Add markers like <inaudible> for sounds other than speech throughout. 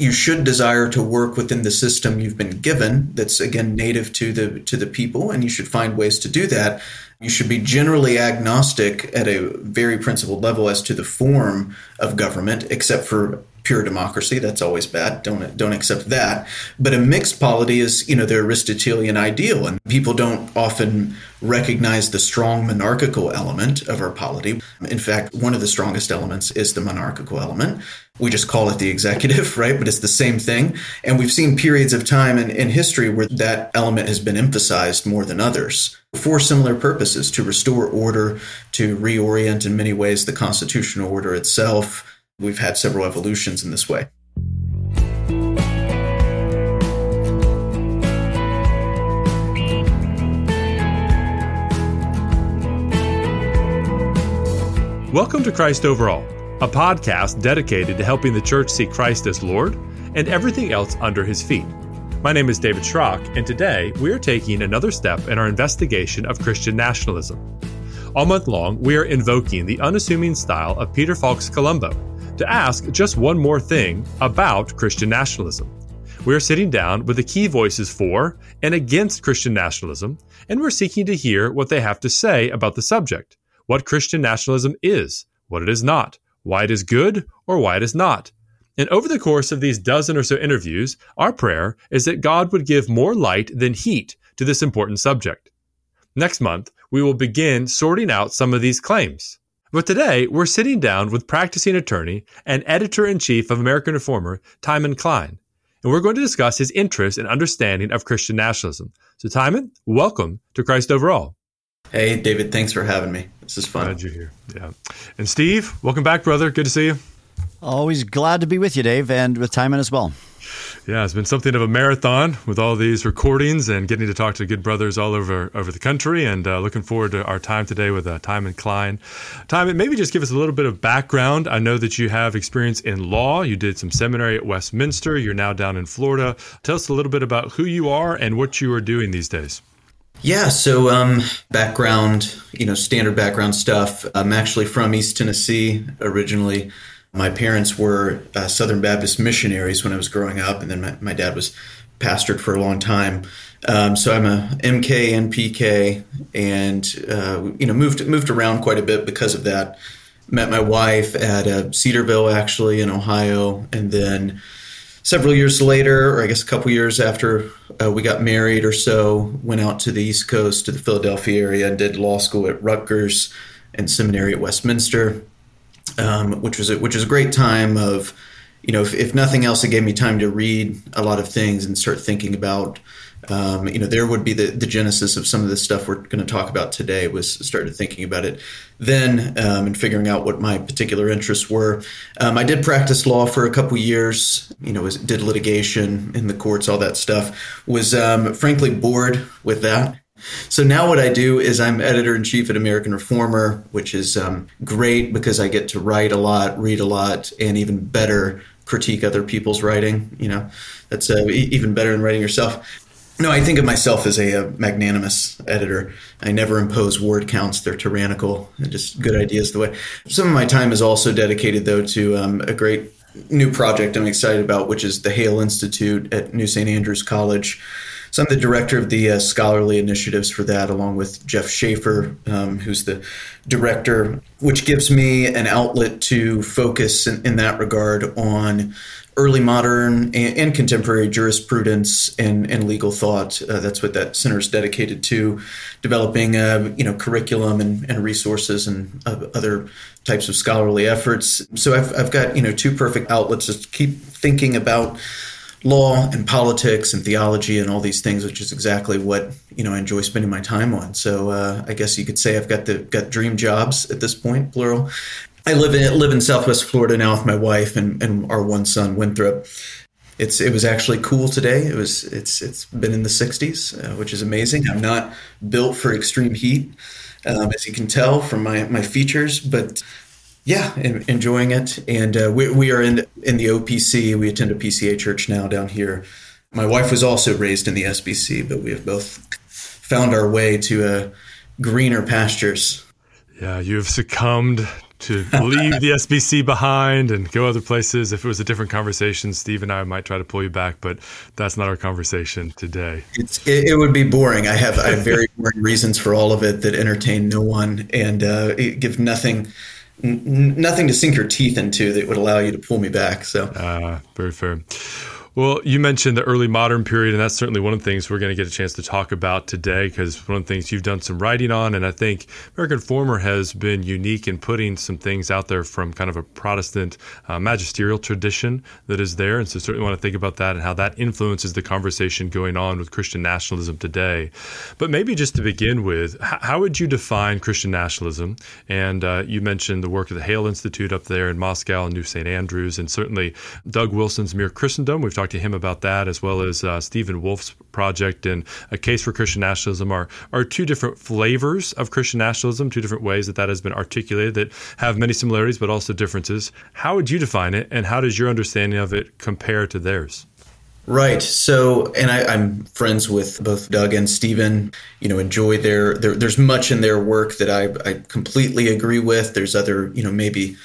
you should desire to work within the system you've been given that's again native to the to the people and you should find ways to do that. You should be generally agnostic at a very principled level as to the form of government except for pure democracy. That's always bad. Don't don't accept that. But a mixed polity is, you know, the Aristotelian ideal, and people don't often recognize the strong monarchical element of our polity. In fact, one of the strongest elements is the monarchical element. We just call it the executive, <laughs> right? But it's the same thing. And we've seen periods of time in, in history where that element has been emphasized more than others for similar purposes to restore order, to reorient in many ways the constitutional order itself We've had several evolutions in this way. Welcome to Christ Over All, a podcast dedicated to helping the church see Christ as Lord and everything else under his feet. My name is David Schrock, and today we are taking another step in our investigation of Christian nationalism. All month long, we are invoking the unassuming style of Peter Falk's Columbo to ask just one more thing about Christian nationalism. We are sitting down with the key voices for and against Christian nationalism, and we're seeking to hear what they have to say about the subject what Christian nationalism is, what it is not, why it is good, or why it is not. And over the course of these dozen or so interviews, our prayer is that God would give more light than heat to this important subject. Next month, we will begin sorting out some of these claims. But today, we're sitting down with practicing attorney and editor in chief of American Reformer, Timon Cline, and we're going to discuss his interest and understanding of Christian nationalism. So, Timon, welcome to Christ Over All. Hey, David, thanks for having me. This is fun. Glad you're here. Yeah. And Steve, welcome back, brother. Good to see you. Always glad to be with you, Dave, and with Timon as well. Yeah, it's been something of a marathon with all these recordings and getting to talk to good brothers all over over the country. And uh, looking forward to our time today with uh, Timon Cline. Timon, maybe just give us a little bit of background. I know that you have experience in law. You did some seminary at Westminster. You're now down in Florida. Tell us a little bit about who you are and what you are doing these days. Yeah, so um, background, you know, standard background stuff. I'm actually from East Tennessee originally. My parents were uh, Southern Baptist missionaries when I was growing up, and then my, my dad was pastored for a long time. Um, so I'm a MK and and uh, you know moved moved around quite a bit because of that. Met my wife at uh, Cedarville, actually in Ohio, and then several years later, or I guess a couple years after uh, we got married or so, went out to the East Coast to the Philadelphia area and did law school at Rutgers and seminary at Westminster um, which was a, which was a great time of, you know, if, if, nothing else, it gave me time to read a lot of things and start thinking about. Um, you know, there would be the, the genesis of some of the stuff we're going to talk about today. Was started thinking about it then um, and figuring out what my particular interests were. Um, I did practice law for a couple years. You know, was, did litigation in the courts, all that stuff. Was um, frankly bored with that so now what I do is I'm editor in chief at American Reformer, which is um, great because I get to write a lot, read a lot, and even better critique other people's writing. You know, that's uh, even better than writing yourself. No, I think of myself as a, a, magnanimous editor. I never impose word counts; they're tyrannical. They're just good ideas. The way some of my time is also dedicated, though, to um, a great new project I'm excited about, which is the Hale Institute at New St. Andrews College so I'm the director of the uh, scholarly initiatives for that, along with Jeff Schaefer, um, who's the director, which gives me an outlet to focus in, in that regard on early modern and, and contemporary jurisprudence and, and legal thought. Uh, that's what that center is dedicated to, developing uh, you know curriculum and, and resources and uh, other types of scholarly efforts. So I've, I've got you know two perfect outlets to keep thinking about law and politics and theology and all these things, which is exactly what you know I enjoy spending my time on. So uh, I guess you could say I've got the got dream jobs at this point, plural. I live in live in Southwest Florida now with my wife and, and our one son Winthrop. It's it was actually cool today. It was it's it's been in the 60s, uh, which is amazing. I'm not built for extreme heat, um, as you can tell from my my features, but yeah, enjoying it. And uh, we, we are in in the OPC. We attend a PCA church now down here. My wife was also raised in the SBC, but we have both found our way to uh, greener pastures. Yeah, you have succumbed to leave the <laughs> SBC behind and go other places. If it was a different conversation, Steve and I might try to pull you back, but that's not our conversation today. It, it, would be boring. I have I have very <laughs> boring reasons for all of it that entertain no one and uh, give nothing nothing to sink your teeth into that would allow you to pull me back. So, uh, very fair. Well, you mentioned the early modern period, and that's certainly one of the things we're going to get a chance to talk about today because one of the things you've done some writing on, and I think American Reformer has been unique in putting some things out there from kind of a Protestant uh, magisterial tradition that is there. And so, certainly want to think about that and how that influences the conversation going on with Christian nationalism today. But maybe just to begin with, how would you define Christian nationalism? And uh, you mentioned the work of the Hale Institute up there in Moscow and New St. Andrews, and certainly Doug Wilson's Mere Christendom. We've talked to him about that, as well as uh, Stephen Wolfe's project and A Case for Christian Nationalism are, are two different flavors of Christian nationalism, two different ways that that has been articulated that have many similarities but also differences. How would you define it, and how does your understanding of it compare to theirs? Right. So, and I, am friends with both Doug and Stephen. You know, enjoy their, their. There's much in their work that I, I completely agree with. There's other, you know, maybe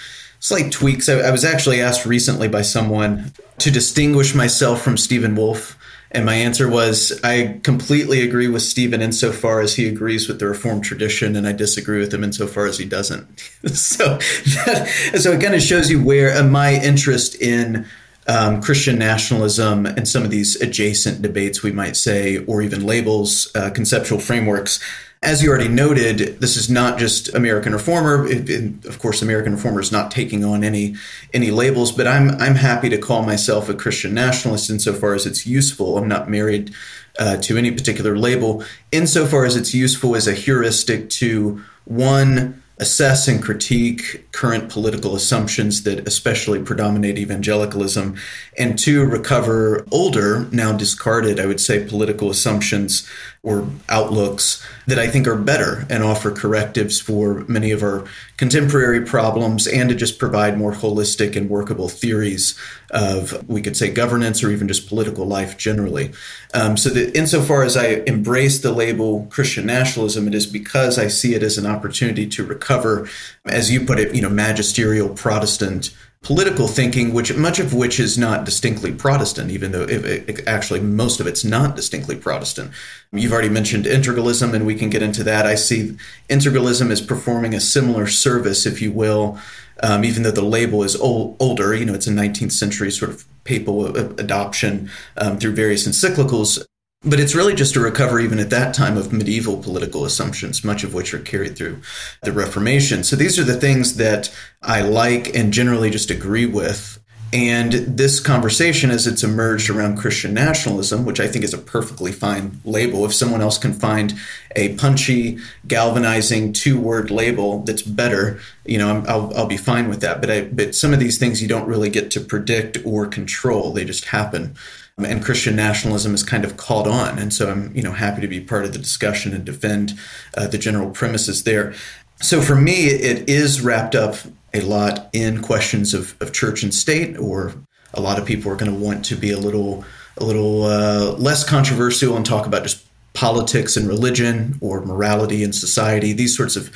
slight tweaks. I, I, was actually asked recently by someone to distinguish myself from Stephen Wolfe. And my answer was I completely agree with Stephen insofar as he agrees with the Reformed tradition, and I disagree with him insofar as he doesn't. <laughs> so, that, so it kind of shows you where uh, my interest in um, Christian nationalism and some of these adjacent debates, we might say, or even labels, uh, conceptual frameworks, as you already noted, this is not just American Reformer. It, it, of course, American Reformer is not taking on any any labels, but I'm I'm happy to call myself a Christian nationalist insofar as it's useful. I'm not married uh, to any particular label, insofar as it's useful as a heuristic to one assess and critique current political assumptions that especially predominate evangelicalism, and two, recover older, now discarded, I would say, political assumptions or outlooks that I think are better and offer correctives for many of our contemporary problems and to just provide more holistic and workable theories of, we could say, governance or even just political life generally. Um, so that insofar as I embrace the label Christian nationalism, it is because I see it as an opportunity to recover, as you put it, you know, magisterial Protestant political thinking, which much of which is not distinctly Protestant, even though it, it, actually most of it's not distinctly Protestant. You've already mentioned integralism, and we can get into that. I see integralism as performing a similar service, if you will, um, even though the label is old, older. You know, it's a 19th century sort of papal adoption um, through various encyclicals. But it's really just a recovery, even at that time, of medieval political assumptions, much of which are carried through the Reformation. So these are the things that I like and generally just agree with. And this conversation, as it's emerged around Christian nationalism, which I think is a perfectly fine label, if someone else can find a punchy, galvanizing two-word label that's better, you know, I'll, I'll be fine with that. But I, but some of these things you don't really get to predict or control; they just happen and Christian nationalism is kind of caught on. And so I'm, you know, happy to be part of the discussion and defend uh, the general premises there. So for me, it is wrapped up a lot in questions of, of church and state, or a lot of people are going to want to be a little a little uh, less controversial and talk about just politics and religion or morality and society. These sorts of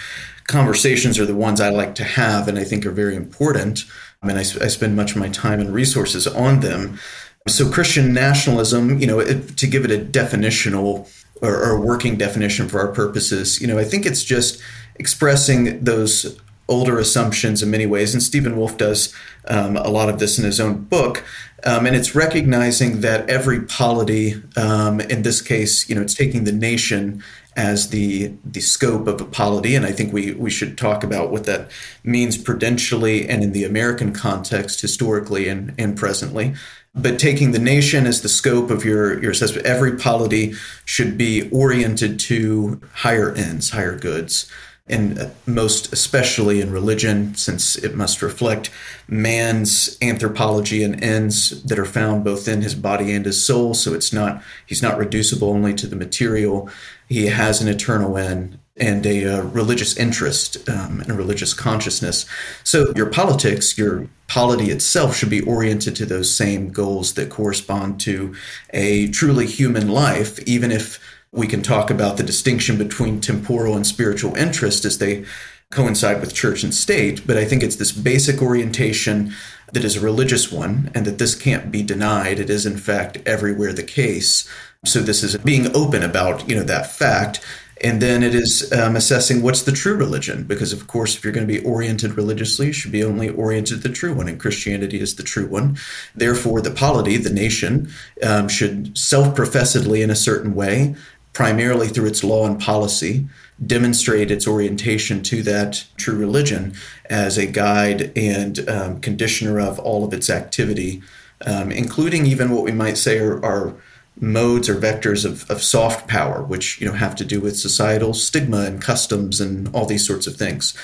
conversations are the ones I like to have and I think are very important. I mean, I, I spend much of my time and resources on them. So Christian nationalism, you know, it, to give it a definitional or, or working definition for our purposes, you know, I think it's just expressing those older assumptions in many ways, and Stephen Wolfe does um, a lot of this in his own book. Um, and it's recognizing that every polity, um, in this case, you know, it's taking the nation as the the scope of a polity, and I think we we should talk about what that means prudentially and in the American context, historically and and presently but taking the nation as the scope of your, your assessment, every polity should be oriented to higher ends, higher goods, and most especially in religion, since it must reflect man's anthropology and ends that are found both in his body and his soul. So it's not he's not reducible only to the material. He has an eternal end and a uh, religious interest um, and a religious consciousness. So your politics, your polity itself should be oriented to those same goals that correspond to a truly human life, even if we can talk about the distinction between temporal and spiritual interest as they coincide with church and state, but I think it's this basic orientation that is a religious one and that this can't be denied. It is, in fact, everywhere the case. So this is being open about, you know, that fact. And then it is um, assessing what's the true religion, because of course, if you're going to be oriented religiously, you should be only oriented the true one, and Christianity is the true one. Therefore, the polity, the nation, um, should self-professedly, in a certain way, primarily through its law and policy, demonstrate its orientation to that true religion as a guide and um, conditioner of all of its activity, um, including even what we might say are, are modes or vectors of, of soft power, which you know have to do with societal stigma and customs and all these sorts of things.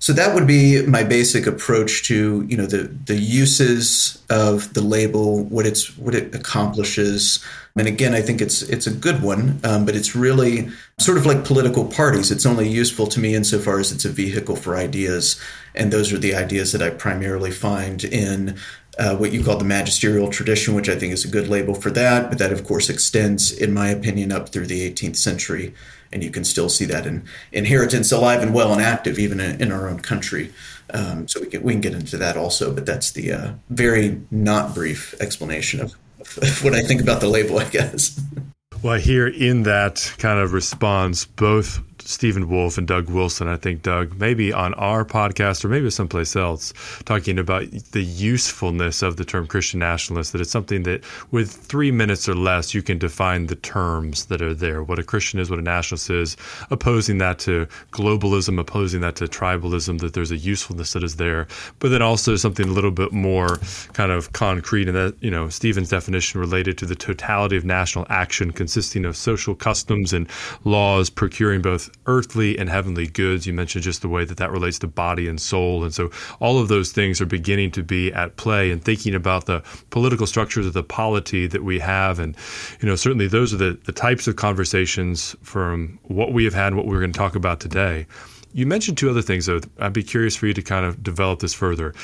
So that would be my basic approach to you know the the uses of the label, what it's what it accomplishes, and again, I think it's it's a good one, um, but it's really sort of like political parties. It's only useful to me insofar as it's a vehicle for ideas, and those are the ideas that I primarily find in uh, what you call the magisterial tradition, which I think is a good label for that. But that, of course, extends, in my opinion, up through the 18th century. And you can still see that in inheritance alive and well and active, even in, in our own country. Um, so we can, we can get into that also. But that's the uh, very not brief explanation of, of what I think about the label, I guess. Well, I hear in that kind of response both Stephen Wolfe and Doug Wilson. I think Doug, maybe on our podcast or maybe someplace else, talking about the usefulness of the term Christian nationalist. That it's something that with three minutes or less, you can define the terms that are there. What a Christian is, what a nationalist is, opposing that to globalism, opposing that to tribalism. That there's a usefulness that is there, but then also something a little bit more kind of concrete, and that you know Stephen's definition related to the totality of national action consisting of social customs and laws procuring both earthly and heavenly goods. You mentioned just the way that that relates to body and soul. And so all of those things are beginning to be at play and thinking about the political structures of the polity that we have. And, you know, certainly those are the, the types of conversations from what we have had what we're going to talk about today. You mentioned two other things, though. I'd be curious for you to kind of develop this further.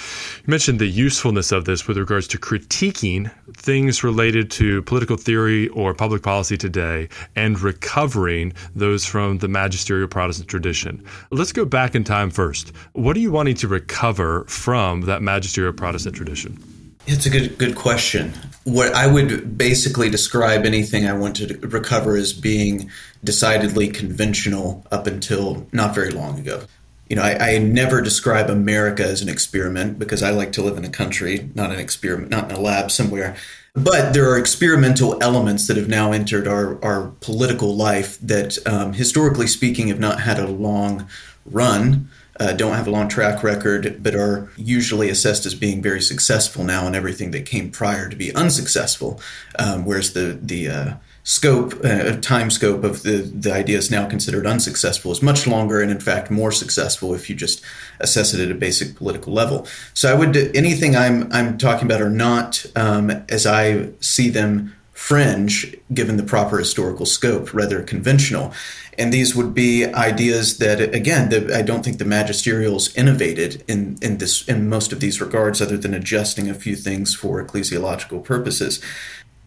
You mentioned the usefulness of this with regards to critiquing things related to political theory or public policy today and recovering those from the magisterial Protestant tradition. Let's go back in time first. What are you wanting to recover from that magisterial Protestant tradition? It's a good good question. What I would basically describe anything I want to recover as being decidedly conventional up until not very long ago. You know, I, I, never describe America as an experiment because I like to live in a country, not an experiment, not in a lab somewhere. But there are experimental elements that have now entered our, our political life that, um, historically speaking, have not had a long run uh, don't have a long track record, but are usually assessed as being very successful now, and everything that came prior to be unsuccessful. Um, whereas the the uh, scope, uh, time scope of the the ideas now considered unsuccessful is much longer, and in fact more successful if you just assess it at a basic political level. So I would anything I'm I'm talking about are not um, as I see them fringe given the proper historical scope, rather conventional. And these would be ideas that, again, the, I don't think the magisterials innovated in, in this in most of these regards, other than adjusting a few things for ecclesiological purposes.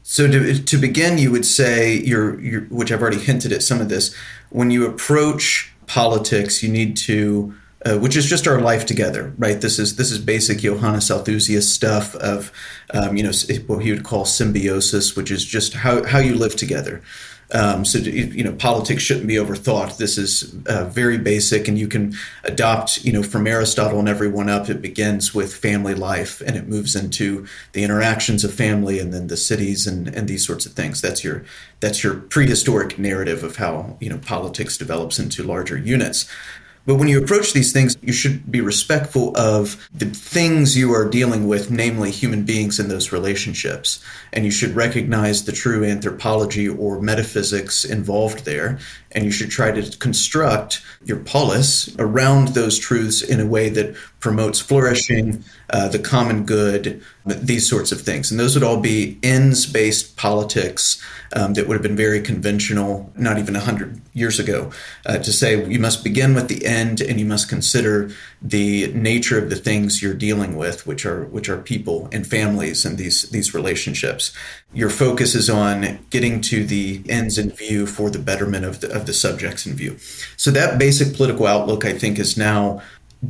So to, to begin, you would say, you're, you're, which I've already hinted at some of this, when you approach politics, you need to uh, which is just our life together, right? This is this is basic Johannes Althusius stuff of, um, you know, what he would call symbiosis, which is just how how you live together. Um, so you know, politics shouldn't be overthought. This is uh, very basic, and you can adopt, you know, from Aristotle and everyone up. It begins with family life, and it moves into the interactions of family, and then the cities and and these sorts of things. That's your that's your prehistoric narrative of how you know politics develops into larger units. But when you approach these things, you should be respectful of the things you are dealing with, namely human beings in those relationships. And you should recognize the true anthropology or metaphysics involved there. And you should try to construct your polis around those truths in a way that promotes flourishing, uh, the common good, these sorts of things. And those would all be ends based politics um, that would have been very conventional, not even 100 years ago, uh, to say you must begin with the end and you must consider the nature of the things you're dealing with, which are which are people and families and these these relationships. Your focus is on getting to the ends in view for the betterment of the, of the subjects in view. So that basic political outlook, I think, is now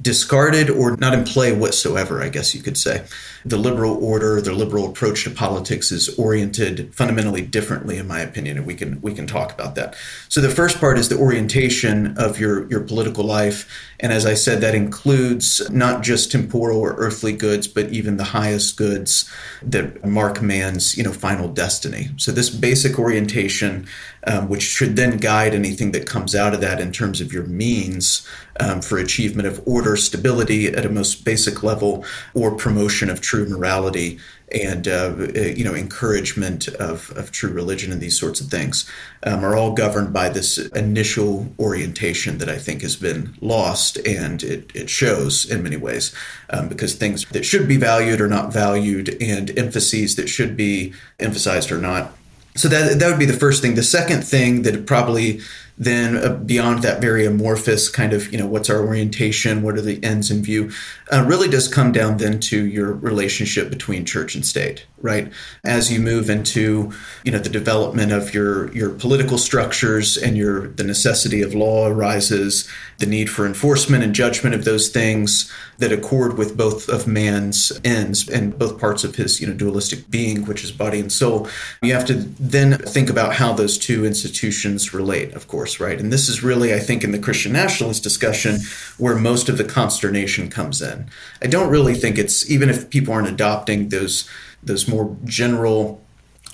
discarded or not in play whatsoever, I guess you could say. The liberal order, the liberal approach to politics is oriented fundamentally differently, in my opinion, and we can we can talk about that. So the first part is the orientation of your your political life, and as I said, that includes not just temporal or earthly goods, but even the highest goods that mark man's you know final destiny. So this basic orientation, um, which should then guide anything that comes out of that in terms of your means um, for achievement of order, stability at a most basic level, or promotion of true morality and uh, you know encouragement of, of true religion and these sorts of things um, are all governed by this initial orientation that I think has been lost and it, it shows in many ways um, because things that should be valued are not valued and emphases that should be emphasized are not. So that that would be the first thing. The second thing that probably then uh, beyond that very amorphous kind of you know what's our orientation what are the ends in view uh, really does come down then to your relationship between church and state right? As you move into you know the development of your your political structures and your the necessity of law arises the need for enforcement and judgment of those things that accord with both of man's ends and both parts of his you know dualistic being which is body and soul you have to then think about how those two institutions relate of course right? And this is really, I think, in the Christian nationalist discussion where most of the consternation comes in. I don't really think it's even if people aren't adopting those those more general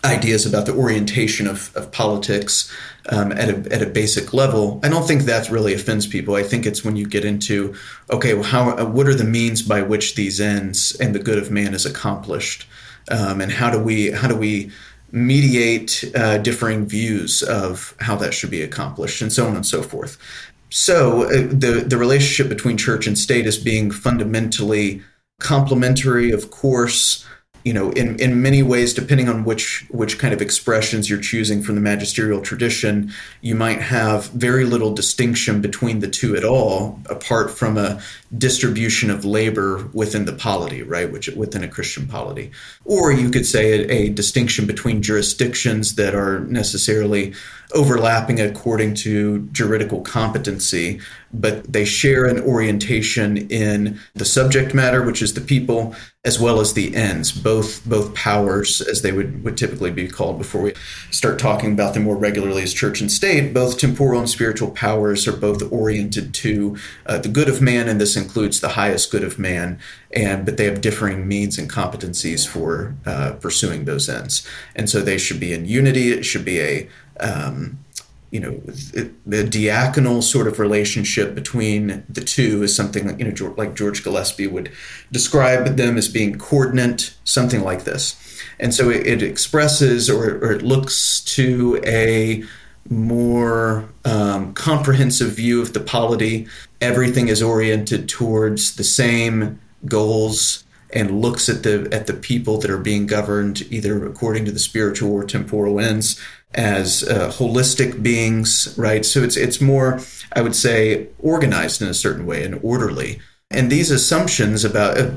ideas about the orientation of, of politics um, at, a, at a basic level, I don't think that really offends people. I think it's when you get into, okay, well, how, what are the means by which these ends and the good of man is accomplished? Um, and how do we, how do we mediate uh, differing views of how that should be accomplished, and so on and so forth. So uh, the the relationship between church and state is being fundamentally complementary, of course, you know, in, in many ways, depending on which which kind of expressions you're choosing from the magisterial tradition, you might have very little distinction between the two at all, apart from a distribution of labor within the polity, right, which within a Christian polity. Or you could say a, a distinction between jurisdictions that are necessarily overlapping according to juridical competency, but they share an orientation in the subject matter, which is the people, as well as the ends, both both powers, as they would, would typically be called before we start talking about them more regularly as church and state. Both temporal and spiritual powers are both oriented to uh, the good of man, and this includes the highest good of man. And but they have differing means and competencies for uh, pursuing those ends, and so they should be in unity. It should be a um, you know, the diaconal sort of relationship between the two is something you know, like George Gillespie would describe them as being coordinate, something like this. And so it, it expresses or, or, it looks to a more um, comprehensive view of the polity. Everything is oriented towards the same goals and looks at the at the people that are being governed either according to the spiritual or temporal ends as uh, holistic beings, right? So it's it's more, I would say, organized in a certain way and orderly. And these assumptions about uh,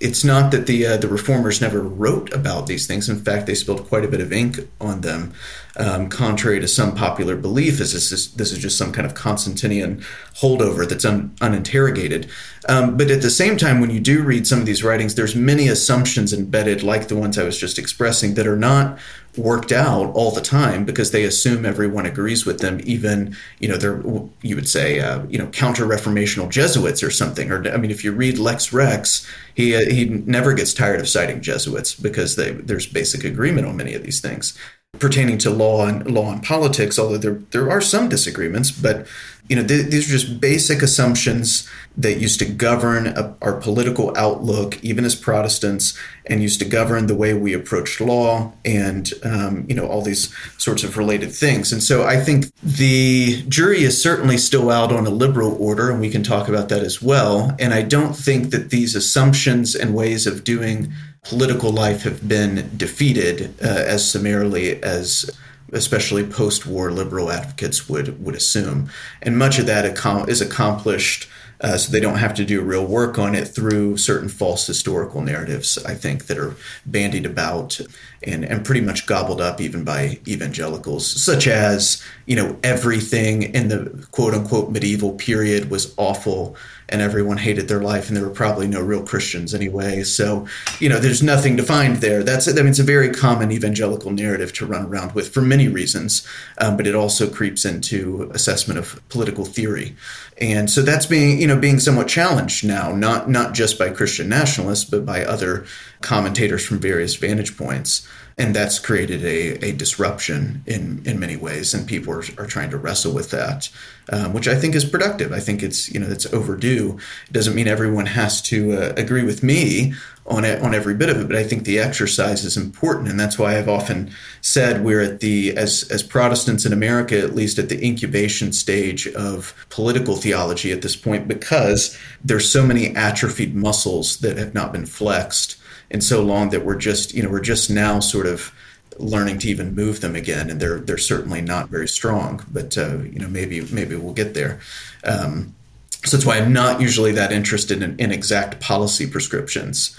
it's not that the uh, the reformers never wrote about these things. In fact, they spilled quite a bit of ink on them, um, contrary to some popular belief. This is this is just some kind of Constantinian holdover that's un, uninterrogated. Um, but at the same time, when you do read some of these writings, there's many assumptions embedded, like the ones I was just expressing, that are not worked out all the time because they assume everyone agrees with them even you know they're you would say uh, you know counter reformational jesuits or something or i mean if you read lex rex he uh, he never gets tired of citing jesuits because they, there's basic agreement on many of these things pertaining to law and law and politics although there there are some disagreements but you know, th- these are just basic assumptions that used to govern a, our political outlook, even as Protestants, and used to govern the way we approached law and, um, you know, all these sorts of related things. And so I think the jury is certainly still out on a liberal order, and we can talk about that as well. And I don't think that these assumptions and ways of doing political life have been defeated uh, as summarily as especially post-war liberal advocates would would assume, and much of that is accomplished uh, so they don't have to do real work on it through certain false historical narratives, I think, that are bandied about and, and pretty much gobbled up even by evangelicals, such as, you know, everything in the quote unquote medieval period was awful and everyone hated their life and there were probably no real Christians anyway. So, you know, there's nothing to find there. That's, I mean, it's a very common evangelical narrative to run around with for many reasons, um, but it also creeps into assessment of political theory. And so that's being, you know, being somewhat challenged now, not, not just by Christian nationalists, but by other commentators from various vantage points and that's created a, a disruption in, in many ways and people are, are trying to wrestle with that um, which i think is productive. I think it's you know it's overdue. It doesn't mean everyone has to uh, agree with me on it, on every bit of it but i think the exercise is important and that's why i've often said we're at the as as protestants in america at least at the incubation stage of political theology at this point because there's so many atrophied muscles that have not been flexed in so long that we're just you know we're just now sort of learning to even move them again, and they're they're certainly not very strong. But uh, you know maybe maybe we'll get there. Um, so that's why I'm not usually that interested in, in exact policy prescriptions.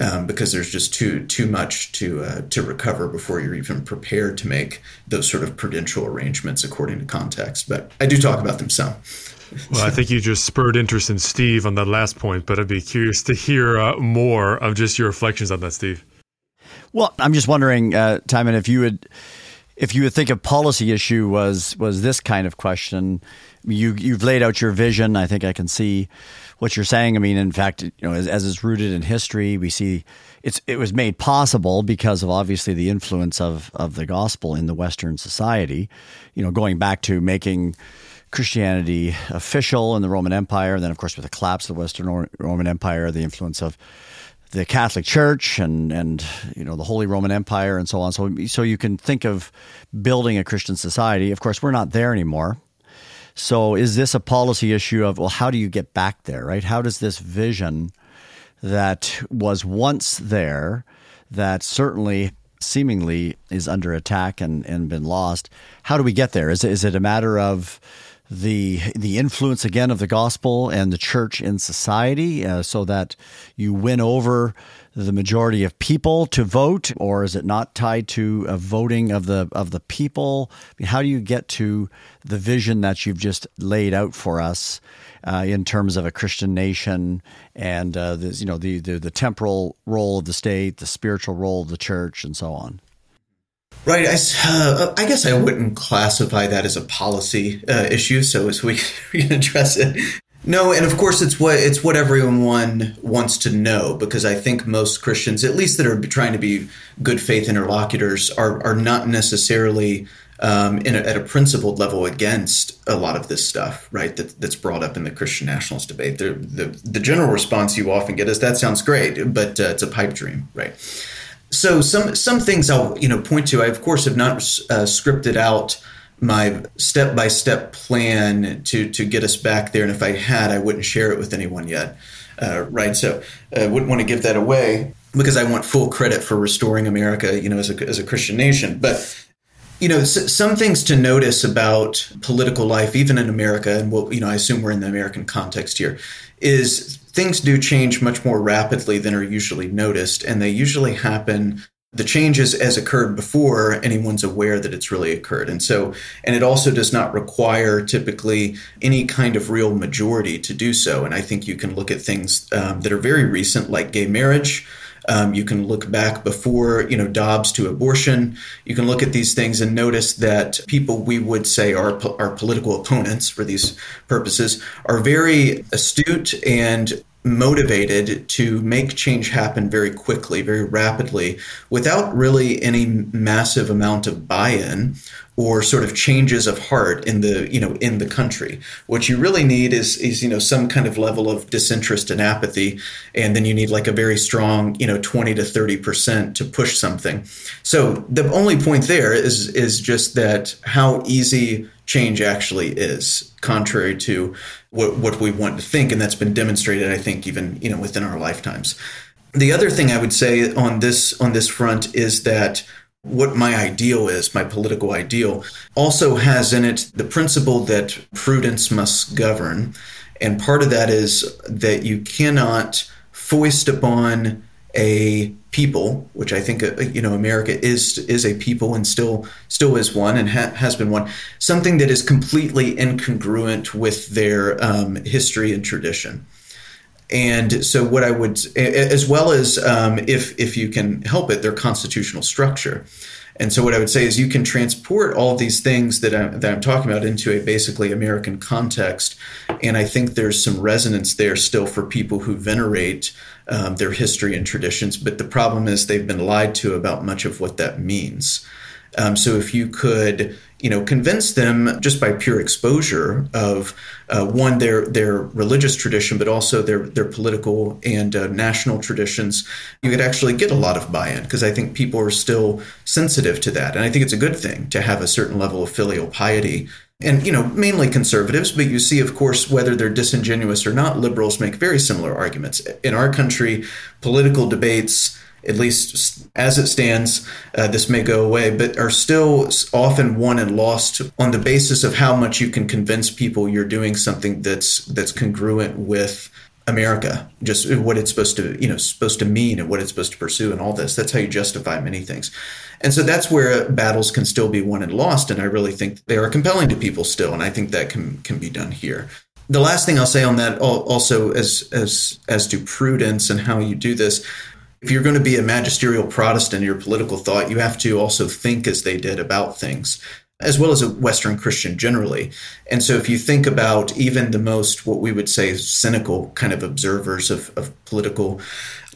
Um, because there's just too too much to uh, to recover before you're even prepared to make those sort of prudential arrangements according to context. But I do talk about them some. Well, I think you just spurred interest in Steve on that last point, but I'd be curious to hear uh, more of just your reflections on that, Steve. Well, I'm just wondering, uh, Timon, if you would, if you would think a policy issue was was this kind of question. You you've laid out your vision. I think I can see what you're saying. I mean, in fact, you know, as, as it's rooted in history, we see it's it was made possible because of obviously the influence of of the gospel in the Western society. You know, going back to making Christianity official in the Roman Empire, and then, of course, with the collapse of the Western Roman Empire, the influence of the Catholic Church and and you know the Holy Roman Empire and so on. So so you can think of building a Christian society. Of course, we're not there anymore. So is this a policy issue of well, how do you get back there, right? How does this vision that was once there, that certainly seemingly is under attack and, and been lost, how do we get there? Is is it a matter of the the influence again of the gospel and the church in society, uh, so that you win over the majority of people to vote, or is it not tied to a voting of the of the people? How do you get to the vision that you've just laid out for us uh, in terms of a Christian nation and uh, you know the, the the temporal role of the state, the spiritual role of the church, and so on? Right. I, uh, I, guess I wouldn't classify that as a policy uh, issue. So as <laughs> we, can address it. No, and of course it's what it's what everyone wants to know because I think most Christians, at least that are trying to be good faith interlocutors, are are not necessarily um, a, at a principled level against a lot of this stuff, right? That, that's brought up in the Christian nationalist debate. The, the, the general response you often get is that sounds great, but uh, it's a pipe dream, right? So some some things I'll you know point to. I of course have not uh, scripted out my step by step plan to to get us back there, and if I had, I wouldn't share it with anyone yet. Uh, right, so I uh, wouldn't want to give that away because I want full credit for restoring America, you know, as a as a Christian nation. But you know, some things to notice about political life, even in America, and we'll, you know, I assume we're in the American context here, is things do change much more rapidly than are usually noticed, and they usually happen. The changes as occurred before anyone's aware that it's really occurred. And so, and it also does not require typically any kind of real majority to do so. And I think you can look at things um, that are very recent, like gay marriage, um, you can look back before, you know, Dobbs to abortion. You can look at these things and notice that people we would say are our political opponents for these purposes are very astute and motivated to make change happen very quickly, very rapidly, without really any massive amount of buy-in or sort of changes of heart in the you know in the country. What you really need is is you know some kind of level of disinterest and apathy, and then you need like a very strong you know twenty to thirty percent to push something. So the only point there is is just that how easy change actually is, contrary to what what we want to think, and that's been demonstrated, I think, even you know within our lifetimes. The other thing I would say on this on this front is that what my ideal is, my political ideal, also has in it the principle that prudence must govern. And part of that is that you cannot foist upon a people, which I think uh, you know America is is a people and still still is one and ha- has been one, something that is completely incongruent with their um, history and tradition. And so, what I would, as well as um, if if you can help it, their constitutional structure. And so, what I would say is you can transport all these things that I'm, that I'm talking about into a basically American context. And I think there's some resonance there still for people who venerate um, their history and traditions. But the problem is they've been lied to about much of what that means. Um, so if you could, you know, convince them just by pure exposure of uh, one their their religious tradition, but also their their political and uh, national traditions, you could actually get a lot of buy-in because I think people are still sensitive to that, and I think it's a good thing to have a certain level of filial piety. And you know, mainly conservatives, but you see, of course, whether they're disingenuous or not, liberals make very similar arguments. In our country, political debates at least as it stands, uh, this may go away, but are still often won and lost on the basis of how much you can convince people you're doing something that's that's congruent with America, just what it's supposed to, you know, supposed to mean and what it's supposed to pursue and all this. That's how you justify many things. And so that's where battles can still be won and lost. And I really think they are compelling to people still. And I think that can can be done here. The last thing I'll say on that also as as as to prudence and how you do this, if you're going to be a magisterial Protestant in your political thought, you have to also think as they did about things, as well as a Western Christian generally. And so if you think about even the most, what we would say, cynical kind of observers of, of political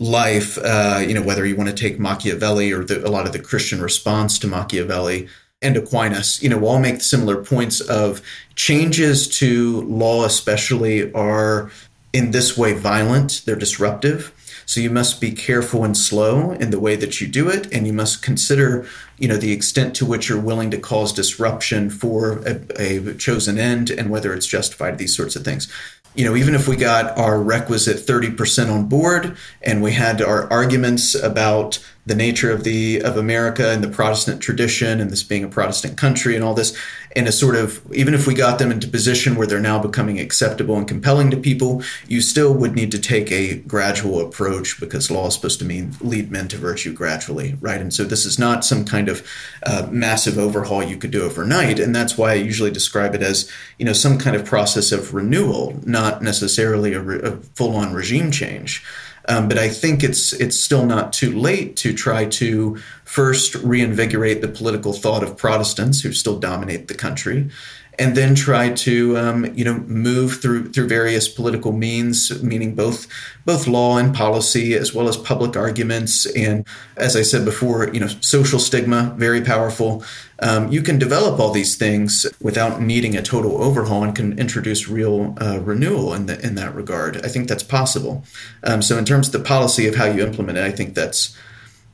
life, uh, you know, whether you want to take Machiavelli or the, a lot of the Christian response to Machiavelli, and Aquinas, you know, all make similar points of changes to law, especially, are in this way violent, they're disruptive. So you must be careful and slow in the way that you do it, and you must consider, you know, the extent to which you're willing to cause disruption for a, a chosen end and whether it's justified. These sorts of things you know, even if we got our requisite 30% on board and we had our arguments about the nature of the of America and the Protestant tradition and this being a Protestant country and all this, and a sort of even if we got them into position where they're now becoming acceptable and compelling to people, you still would need to take a gradual approach because law is supposed to mean lead men to virtue gradually, right? And so this is not some kind of uh, massive overhaul you could do overnight, and that's why I usually describe it as you know some kind of process of renewal, not necessarily a, re- a full-on regime change. Um, but I think it's it's still not too late to try to first reinvigorate the political thought of Protestants who still dominate the country, and then try to um, you know move through through various political means, meaning both both law and policy as well as public arguments, and as I said before, you know social stigma very powerful. Um, you can develop all these things without needing a total overhaul and can introduce real uh, renewal in, the, in that regard. I think that's possible. Um, so in terms of the policy of how you implement it, I think that's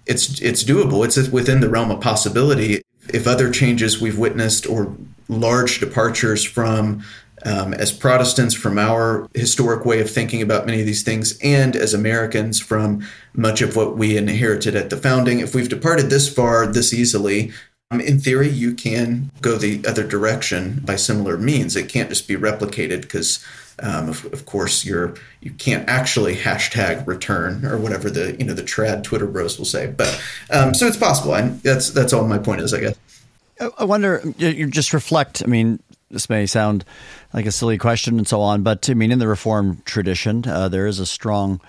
it's it's doable. It's within the realm of possibility. If other changes we've witnessed or large departures from um, as Protestants from our historic way of thinking about many of these things, and as Americans from much of what we inherited at the founding. If we've departed this far this easily, um, in theory, you can go the other direction by similar means. It can't just be replicated because, um, of, of, course, you're you can't actually hashtag return or whatever the you know the trad Twitter bros will say. But um, so it's possible. And that's that's all my point is, I guess. I wonder. You just reflect. I mean, this may sound like a silly question and so on, but I mean, in the Reformed tradition, uh, there is a strong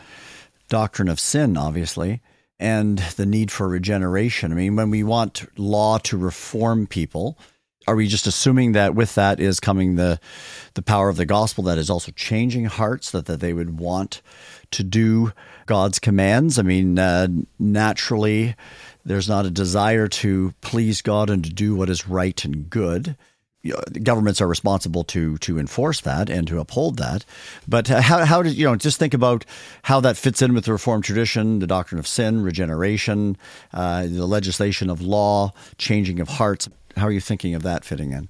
doctrine of sin, obviously and the need for regeneration. I mean, when we want law to reform people, are we just assuming that with that is coming the the power of the gospel that is also changing hearts that, that they would want to do God's commands? I mean, uh, naturally, there's not a desire to please God and to do what is right and good governments are responsible to to enforce that and to uphold that. But how how did you know? Just think about how that fits in with the Reformed tradition, the doctrine of sin, regeneration, uh, the legislation of law, changing of hearts. How are you thinking of that fitting in?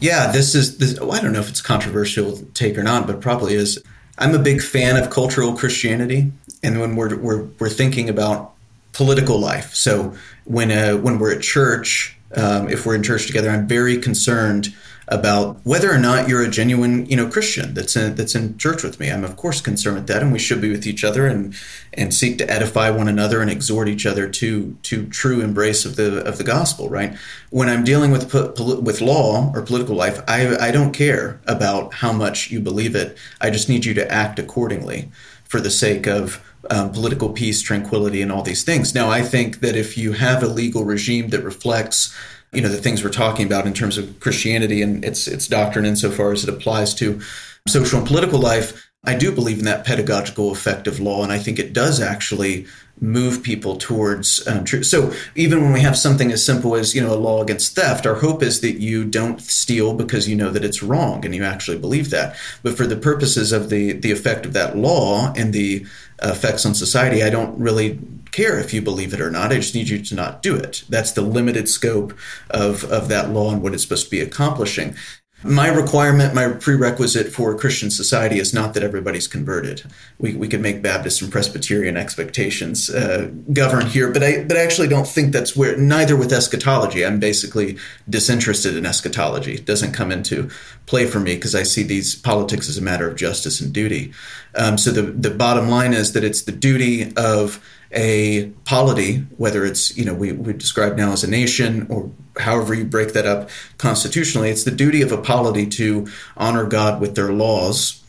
Yeah, this is. This, well, I don't know if it's controversial take or not, but probably is. I'm a big fan of cultural Christianity, and when we're we're, we're thinking about political life. So when uh, when we're at church, um, if we're in church together, I'm very concerned about whether or not you're a genuine, you know, Christian that's in, that's in church with me. I'm of course concerned with that, and we should be with each other and and seek to edify one another and exhort each other to to true embrace of the of the gospel. Right? When I'm dealing with with law or political life, I I don't care about how much you believe it. I just need you to act accordingly for the sake of um, political peace, tranquility, and all these things. Now, I think that if you have a legal regime that reflects you know the things we're talking about in terms of Christianity and its its doctrine insofar as it applies to social and political life. I do believe in that pedagogical effect of law, and I think it does actually move people towards um, truth. So even when we have something as simple as you know a law against theft, our hope is that you don't steal because you know that it's wrong and you actually believe that. But for the purposes of the the effect of that law and the effects on society, I don't really care if you believe it or not. I just need you to not do it. That's the limited scope of, of that law and what it's supposed to be accomplishing. My requirement, my prerequisite for a Christian society is not that everybody's converted. We, we can make Baptist and Presbyterian expectations uh, govern here, but I but I actually don't think that's where. Neither with eschatology. I'm basically disinterested in eschatology. It doesn't come into play for me because I see these politics as a matter of justice and duty. Um, so the the bottom line is that it's the duty of a polity, whether it's, you know, we, we describe now as a nation or however you break that up constitutionally, it's the duty of a polity to honor God with their laws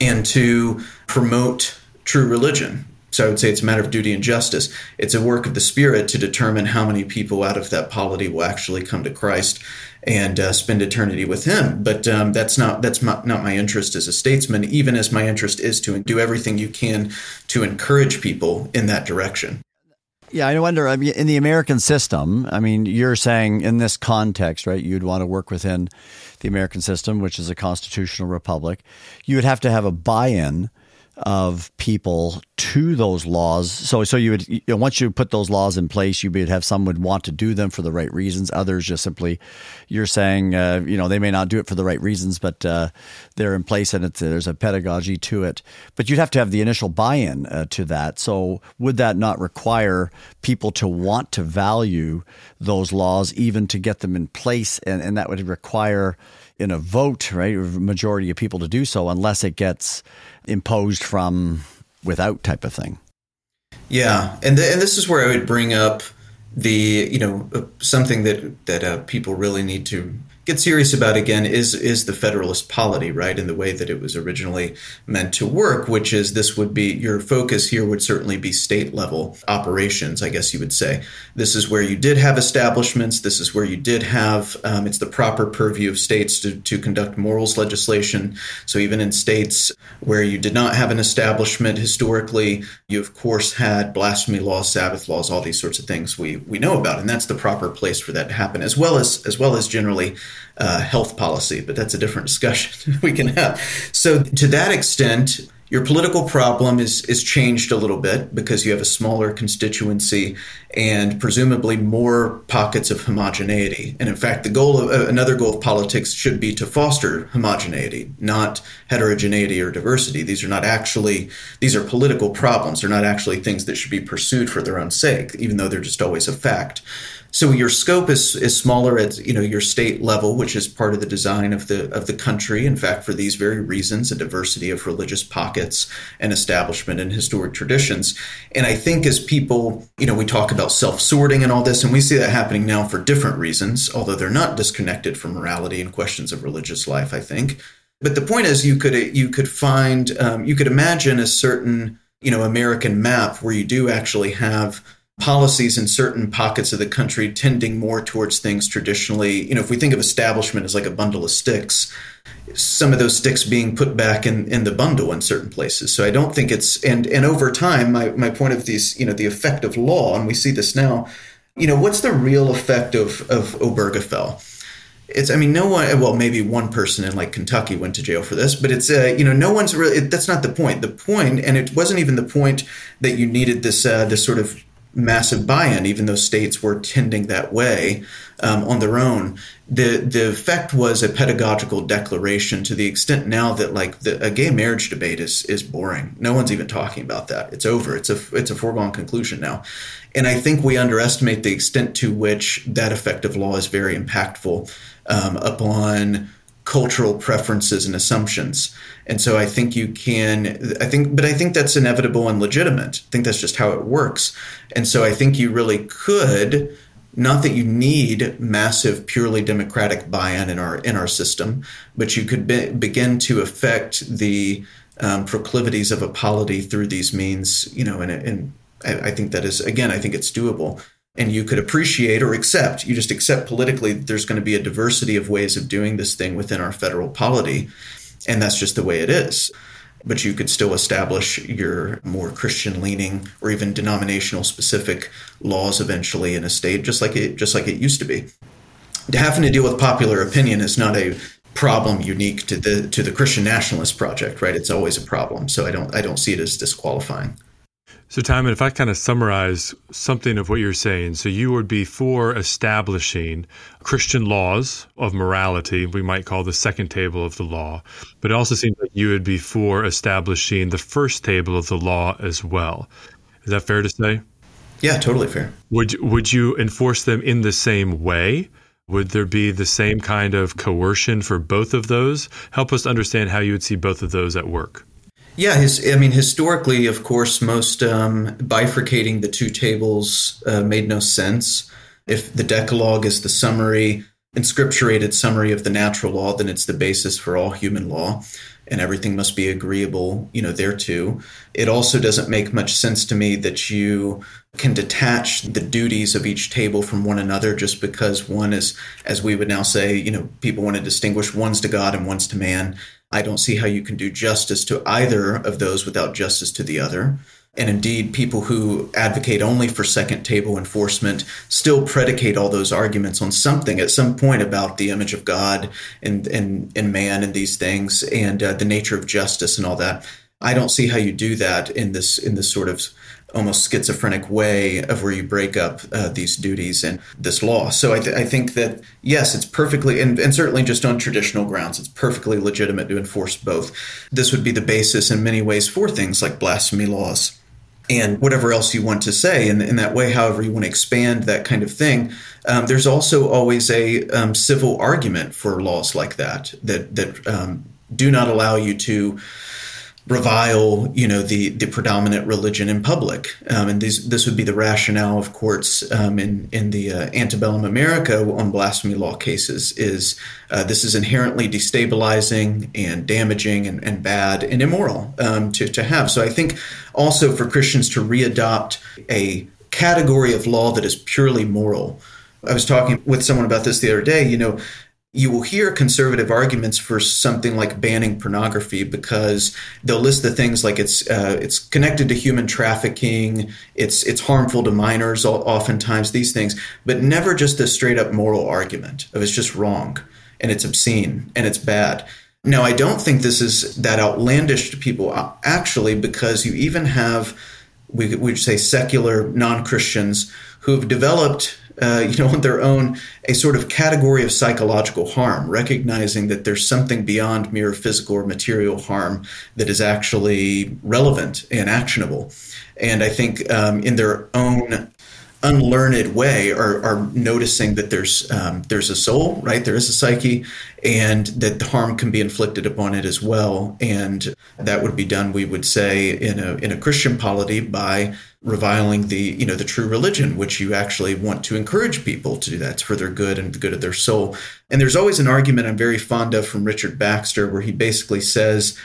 and to promote true religion. So I would say it's a matter of duty and justice. It's a work of the Spirit to determine how many people out of that polity will actually come to Christ and uh, spend eternity with Him. But um, that's not that's not, not my interest as a statesman. Even as my interest is to do everything you can to encourage people in that direction. Yeah, I wonder. I mean, in the American system, I mean, you're saying in this context, right? You'd want to work within the American system, which is a constitutional republic. You would have to have a buy-in of people to those laws. So, so you would you know, once you put those laws in place, you would have some would want to do them for the right reasons. Others just simply, you're saying, uh, you know, they may not do it for the right reasons, but uh, they're in place and there's a pedagogy to it. But you'd have to have the initial buy-in uh, to that. So, would that not require people to want to value those laws, even to get them in place, and, and that would require in a vote, right, majority of people to do so, unless it gets imposed from without type of thing. Yeah, and and this is where I would bring up the you know uh, something that that uh, people really need to get serious about again is is the federalist polity, right? In the way that it was originally meant to work, which is this would be your focus here would certainly be state level operations, I guess you would say. This is where you did have establishments. This is where you did have um, it's the proper purview of states to, to conduct morals legislation. So even in states where you did not have an establishment historically, you of course had blasphemy laws, Sabbath laws, all these sorts of things we we know about, and that's the proper place for that to happen, as well as as well as generally uh, health policy, but that's a different discussion <laughs> we can have. So, to that extent, your political problem is is changed a little bit because you have a smaller constituency and presumably more pockets of homogeneity. And in fact, the goal of uh, another goal of politics should be to foster homogeneity, not heterogeneity or diversity. These are not actually these are political problems. They're not actually things that should be pursued for their own sake, even though they're just always a fact. So your scope is, is smaller at you know your state level, which is part of the design of the of the country. In fact, for these very reasons, a diversity of religious pockets and establishment and historic traditions. And I think as people, you know, we talk about self-sorting and all this, and we see that happening now for different reasons, although they're not disconnected from morality and questions of religious life. I think. But the point is, you could you could find um, you could imagine a certain you know American map where you do actually have policies in certain pockets of the country tending more towards things traditionally. You know, if we think of establishment as like a bundle of sticks, some of those sticks being put back in, in the bundle in certain places. So I don't think it's and and over time, my, my point of these, you know, the effect of law, and we see this now, you know, what's the real effect of of Obergefell? It's, I mean, no one, well, maybe one person in like Kentucky went to jail for this, but it's, uh, you know, no one's really, it, that's not the point. The point, and it wasn't even the point that you needed this, uh, this sort of massive buy-in, even though states were tending that way um, on their own. The the effect was a pedagogical declaration to the extent now that like the, a gay marriage debate is is boring. No one's even talking about that. It's over. It's a it's a foregone conclusion now. And I think we underestimate the extent to which that effective law is very impactful um, upon cultural preferences and assumptions. And so I think you can, I think, but I think that's inevitable and legitimate. I think that's just how it works. And so I think you really could, not that you need massive, purely democratic buy-in in our in our system, but you could be, begin to affect the um, proclivities of a polity through these means. You know, and, and I, I think that is again, I think it's doable and you could appreciate or accept, you just accept politically that there's going to be a diversity of ways of doing this thing within our federal polity. And that's just the way it is. But you could still establish your more Christian leaning or even denominational specific laws eventually in a state, just like it just like it used to be. Having to deal with popular opinion is not a problem unique to the to the Christian nationalist project, right? It's always a problem. So I don't I don't see it as disqualifying. So, Timon, if I kind of summarize something of what you're saying, so you would be for establishing Christian laws of morality, we might call the second table of the law, but it also seems like you would be for establishing the first table of the law as well. Is that fair to say? Yeah, totally fair. Would would you enforce them in the same way? Would there be the same kind of coercion for both of those? Help us understand how you would see both of those at work. Yeah, his, I mean, historically, of course, most um, bifurcating the two tables uh, made no sense. If the Decalogue is the summary, inscripturated summary of the natural law, then it's the basis for all human law, and everything must be agreeable, you know, thereto. It also doesn't make much sense to me that you can detach the duties of each table from one another just because one is, as we would now say, you know, people want to distinguish one's to God and one's to man. I don't see how you can do justice to either of those without justice to the other. And indeed, people who advocate only for second table enforcement still predicate all those arguments on something at some point about the image of God and, and, and man and these things and uh, the nature of justice and all that. I don't see how you do that in this in this sort of almost schizophrenic way of where you break up uh, these duties and this law. So I, th- I think that yes, it's perfectly and, and certainly just on traditional grounds, it's perfectly legitimate to enforce both. This would be the basis in many ways for things like blasphemy laws and whatever else you want to say in, in that way, however you want to expand that kind of thing. Um, there's also always a um, civil argument for laws like that that that um, do not allow you to revile, you know, the the predominant religion in public. Um, and these, this would be the rationale of courts um, in in the uh, antebellum America on blasphemy law cases. Is uh, this is inherently destabilizing and damaging and, and bad and immoral um, to to have. So I think also for Christians to readopt a category of law that is purely moral. I was talking with someone about this the other day. You know, you will hear conservative arguments for something like banning pornography because they'll list the things like it's uh, it's connected to human trafficking, it's it's harmful to minors, oftentimes these things, but never just a straight up moral argument of it's just wrong and it's obscene and it's bad. Now, I don't think this is that outlandish to people uh, actually, because you even have we would say secular non Christians who have developed uh, you know, <laughs> on their own, a sort of category of psychological harm, recognizing that there's something beyond mere physical or material harm that is actually relevant and actionable. And I think um, in their own unlearned way are, are noticing that there's um, there's a soul, right? There is a psyche, and that the harm can be inflicted upon it as well. And that would be done, we would say, in a in a Christian polity by reviling the you know the true religion, which you actually want to encourage people to do that for their good and the good of their soul. And there's always an argument I'm very fond of from Richard Baxter, where he basically says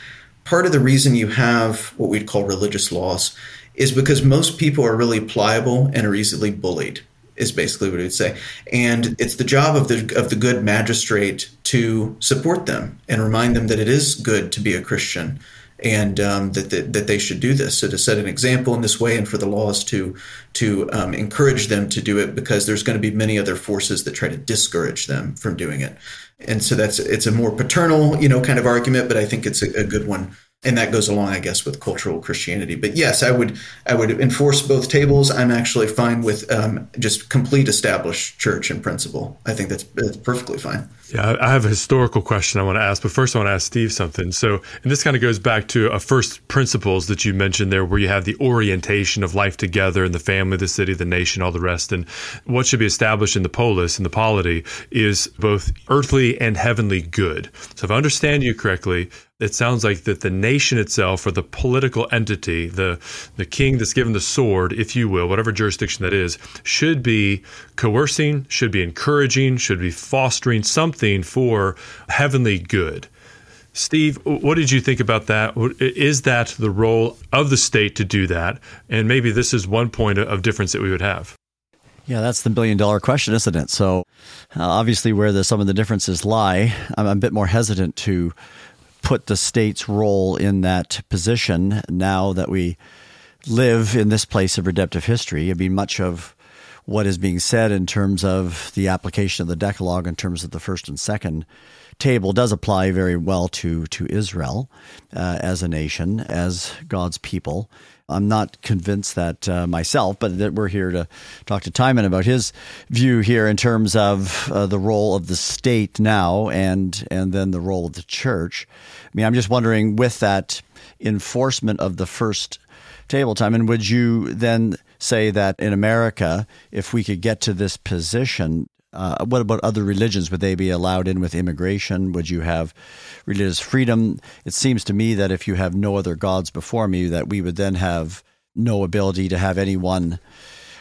part of the reason you have what we'd call religious laws is because most people are really pliable and are easily bullied is basically what he'd say. And it's the job of the of the good magistrate to support them and remind them that it is good to be a Christian and um, that, that, that they should do this. So to set an example in this way, and for the laws to to um, encourage them to do it, because there's going to be many other forces that try to discourage them from doing it. And so that's it's a more paternal, you know, kind of argument, but I think it's a, a good one and that goes along, I guess, with cultural Christianity. But yes, I would I would enforce both tables. I'm actually fine with um, just complete established church in principle. I think that's, that's perfectly fine. Yeah, I have a historical question I want to ask, but first I want to ask Steve something. So, and this kind of goes back to a first principles that you mentioned there, where you have the orientation of life together and the family, the city, the nation, all the rest. And what should be established in the polis and the polity is both earthly and heavenly good. So, if I understand you correctly, it sounds like that the nation itself or the political entity, the the king that's given the sword, if you will, whatever jurisdiction that is, should be coercing, should be encouraging, should be fostering something for heavenly good. Steve, what did you think about that? Is that the role of the state to do that? And maybe this is one point of difference that we would have. Yeah, that's the billion dollar question, isn't it? So, uh, obviously, where the, some of the differences lie, I'm a bit more hesitant to put the state's role in that position now that we live in this place of redemptive history. I mean, much of what is being said in terms of the application of the Decalogue in terms of the first and second table does apply very well to to Israel uh, as a nation, as God's people. I'm not convinced that uh, myself, but that we're here to talk to Timon about his view here in terms of uh, the role of the state now and and then the role of the church. I mean, I'm just wondering with that enforcement of the first table Timon, and would you then say that in America, if we could get to this position, uh, what about other religions? Would they be allowed in with immigration? Would you have religious freedom? It seems to me that if you have no other gods before me, that we would then have no ability to have anyone.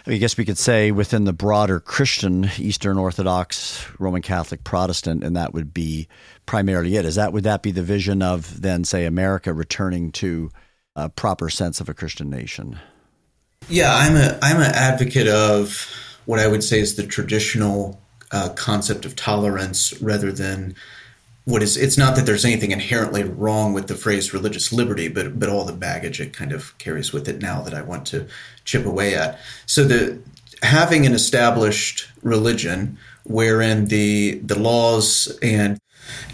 I guess we could say within the broader Christian, Eastern Orthodox, Roman Catholic, Protestant, and that would be primarily it. Is that would that be the vision of then, say, America returning to a proper sense of a Christian nation? Yeah, I'm a I'm an advocate of what I would say is the traditional uh, concept of tolerance rather than what is it's not that there's anything inherently wrong with the phrase religious liberty but but all the baggage it kind of carries with it now that I want to chip away at. So the having an established religion wherein the the laws and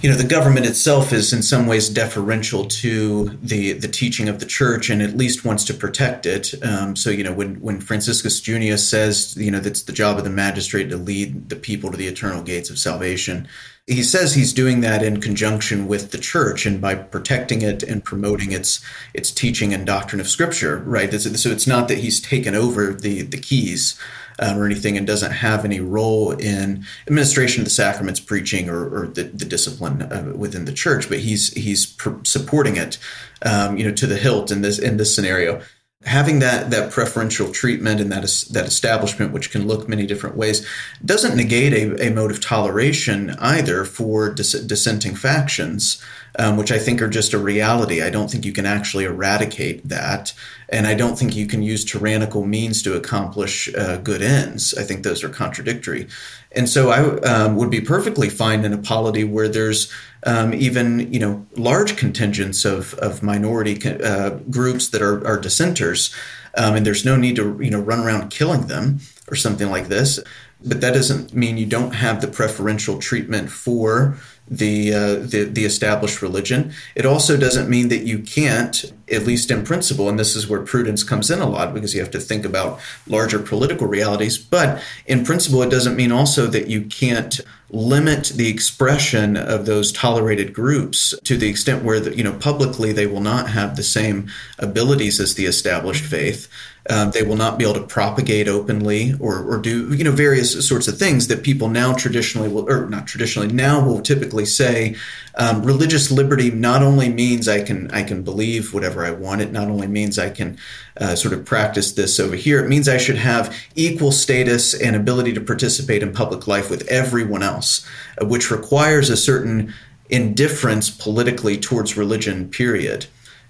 you know the government itself is in some ways deferential to the the teaching of the church and at least wants to protect it. Um, so you know when when franciscus junius says you know that's the job of the magistrate to lead the people to the eternal gates of salvation he says he's doing that in conjunction with the church and by protecting it and promoting its its teaching and doctrine of scripture right? So it's not that he's taken over the the keys um, or anything and doesn't have any role in administration of the sacraments, preaching, or, or the, the, discipline uh, within the church. But he's he's pr- supporting it, um, you know, to the hilt in this in this scenario. Having that that preferential treatment and that is, that establishment, which can look many different ways, doesn't negate a, a mode of toleration either for dis- dissenting factions um, which I think are just a reality. I don't think you can actually eradicate that. And I don't think you can use tyrannical means to accomplish uh, good ends. I think those are contradictory. And so I um, would be perfectly fine in a polity where there's um, even you know large contingents of, of minority uh, groups that are, are dissenters, um, and there's no need to you know run around killing them or something like this. But that doesn't mean you don't have the preferential treatment for the, uh, the the established religion. It also doesn't mean that you can't, at least in principle, and this is where prudence comes in a lot because you have to think about larger political realities. But in principle, it doesn't mean also that you can't limit the expression of those tolerated groups to the extent where the, you know publicly they will not have the same abilities as the established faith um, they will not be able to propagate openly or, or do you know various sorts of things that people now traditionally will or not traditionally now will typically say um, religious liberty not only means I can I can believe whatever I want. It not only means I can uh, sort of practice this over here. It means I should have equal status and ability to participate in public life with everyone else uh, which requires a certain indifference politically towards religion period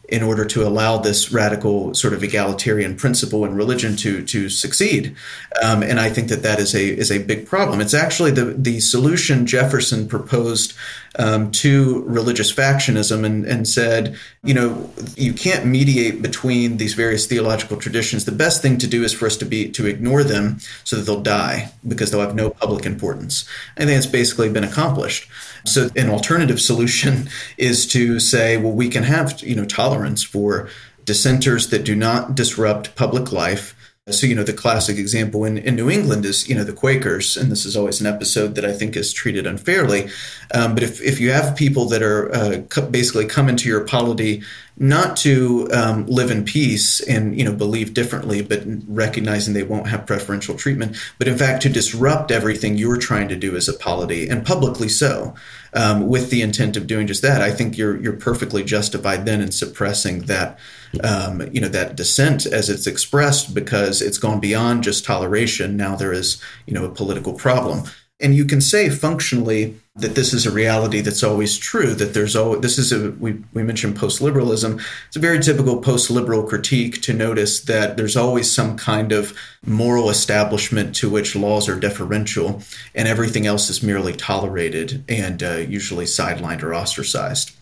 in order to allow this radical sort of egalitarian principle in religion to to succeed. Um, and I think that that is a is a big problem. It's actually the the solution Jefferson proposed um, to religious factionism and, and said, you know, you can't mediate between these various theological traditions. The best thing to do is for us to be to ignore them so that they'll die because they'll have no public importance. I think it's basically been accomplished. So an alternative solution <laughs> is to say, well, we can have you know tolerance for dissenters that do not disrupt public life so, you know, the classic example in, in New England is, you know, the Quakers, and this is always an episode that I think is treated unfairly. Um, but if, if you have people that are uh, basically come into your polity not to um, live in peace and, you know, believe differently, but recognizing they won't have preferential treatment, but in fact to disrupt everything you're trying to do as a polity, and publicly so, um, with the intent of doing just that, I think you're, you're perfectly justified then in suppressing that um, you know that dissent as it's expressed because it's gone beyond just toleration. Now there is you know a political problem, and you can say functionally that this is a reality that's always true. That there's always this is a we we mentioned post liberalism. It's a very typical post liberal critique to notice that there's always some kind of moral establishment to which laws are deferential, and everything else is merely tolerated and uh, usually sidelined or ostracized.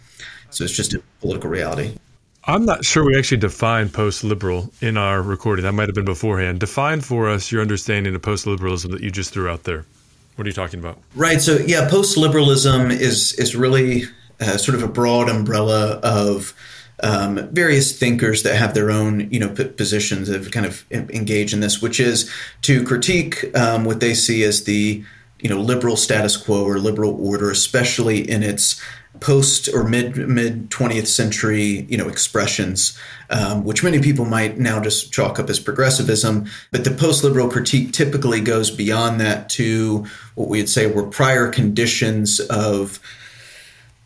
So it's just a political reality. I'm not sure we actually defined post liberal in our recording. That might have been beforehand. Define for us your understanding of post liberalism that you just threw out there. What are you talking about? Right. So, yeah, post liberalism is, is really uh, sort of a broad umbrella of um, various thinkers that have their own, you know, p- positions that have kind of engaged in this, which is to critique um, what they see as the, you know, liberal status quo or liberal order, especially in its post or mid mid 20th century you know expressions um, which many people might now just chalk up as progressivism but the post liberal critique typically goes beyond that to what we would say were prior conditions of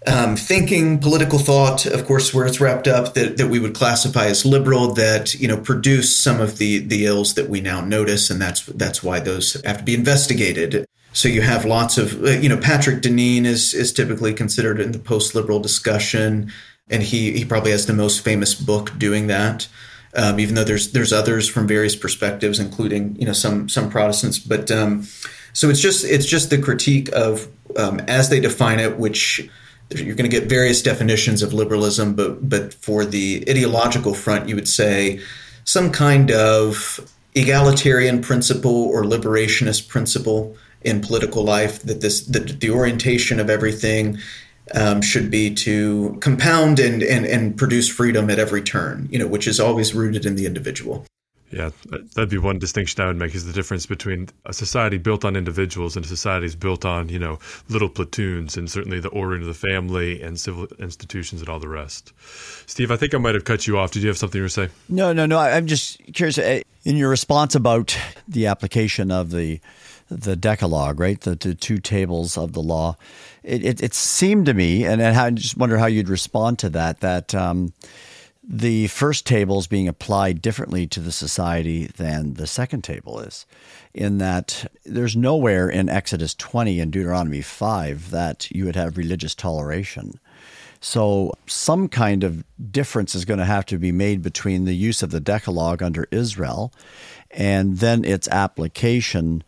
um, thinking, political thought, of course, where it's wrapped up, that, that we would classify as liberal, that you know produce some of the the ills that we now notice, and that's that's why those have to be investigated. So you have lots of, uh, you know, Patrick Deneen is is typically considered in the post liberal discussion, and he he probably has the most famous book doing that. Um, even though there's there's others from various perspectives, including you know some some Protestants, but um, so it's just it's just the critique of um, as they define it, which you're going to get various definitions of liberalism, but but for the ideological front, you would say some kind of egalitarian principle or liberationist principle in political life that this that the orientation of everything um, should be to compound and, and and produce freedom at every turn you know which is always rooted in the individual. Yeah that'd be one distinction i would make is the difference between a society built on individuals and a society built on you know little platoons and certainly the ordering of the family and civil institutions and all the rest. Steve i think i might have cut you off. Did you have something to say no no no i'm just curious eh, in your response about the application of the the Decalogue, right? The, the, two tables of the law. It, it, it seemed to me, and, I just wonder how you'd respond to that, that um, the first table is being applied differently to the society than the second table is, in that there's nowhere in Exodus 20 and Deuteronomy 5 that you would have religious toleration. So, some kind of difference is going to have to be made between the use of the Decalogue under Israel and then its application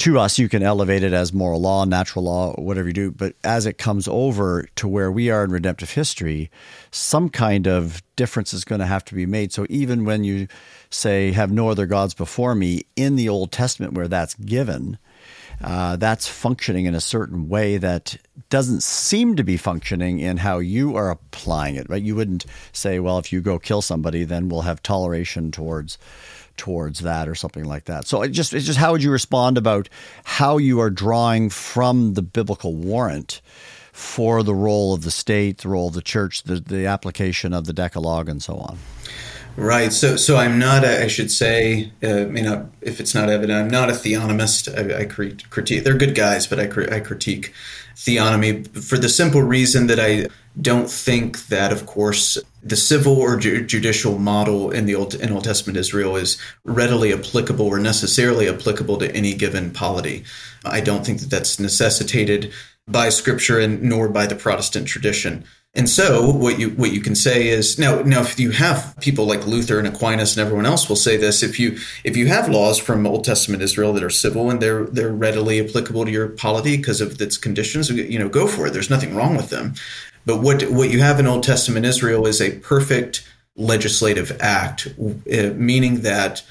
to us, you can elevate it as moral law, natural law, whatever you do. But as it comes over to where we are in redemptive history, some kind of difference is going to have to be made. So even when you say, have no other gods before me, in the Old Testament where that's given, uh, that's functioning in a certain way that doesn't seem to be functioning in how you are applying it, right? You wouldn't say, well, if you go kill somebody, then we'll have toleration towards towards that or something like that. So it just it's just how would you respond about how you are drawing from the biblical warrant for the role of the state, the role of the church, the, the application of the Decalogue, and so on. Right. So, so I'm not. A, I should say, uh, you know, if it's not evident, I'm not a theonomist. I, I critique. They're good guys, but I, I critique theonomy for the simple reason that I don't think that, of course, the civil or ju- judicial model in the Old, in Old Testament Israel is readily applicable or necessarily applicable to any given polity. I don't think that that's necessitated by Scripture and nor by the Protestant tradition. And so what you what you can say is now now if you have people like Luther and Aquinas and everyone else will say this if you if you have laws from Old Testament Israel that are civil and they're they're readily applicable to your polity because of its conditions you know go for it there's nothing wrong with them but what what you have in Old Testament Israel is a perfect legislative act uh, meaning that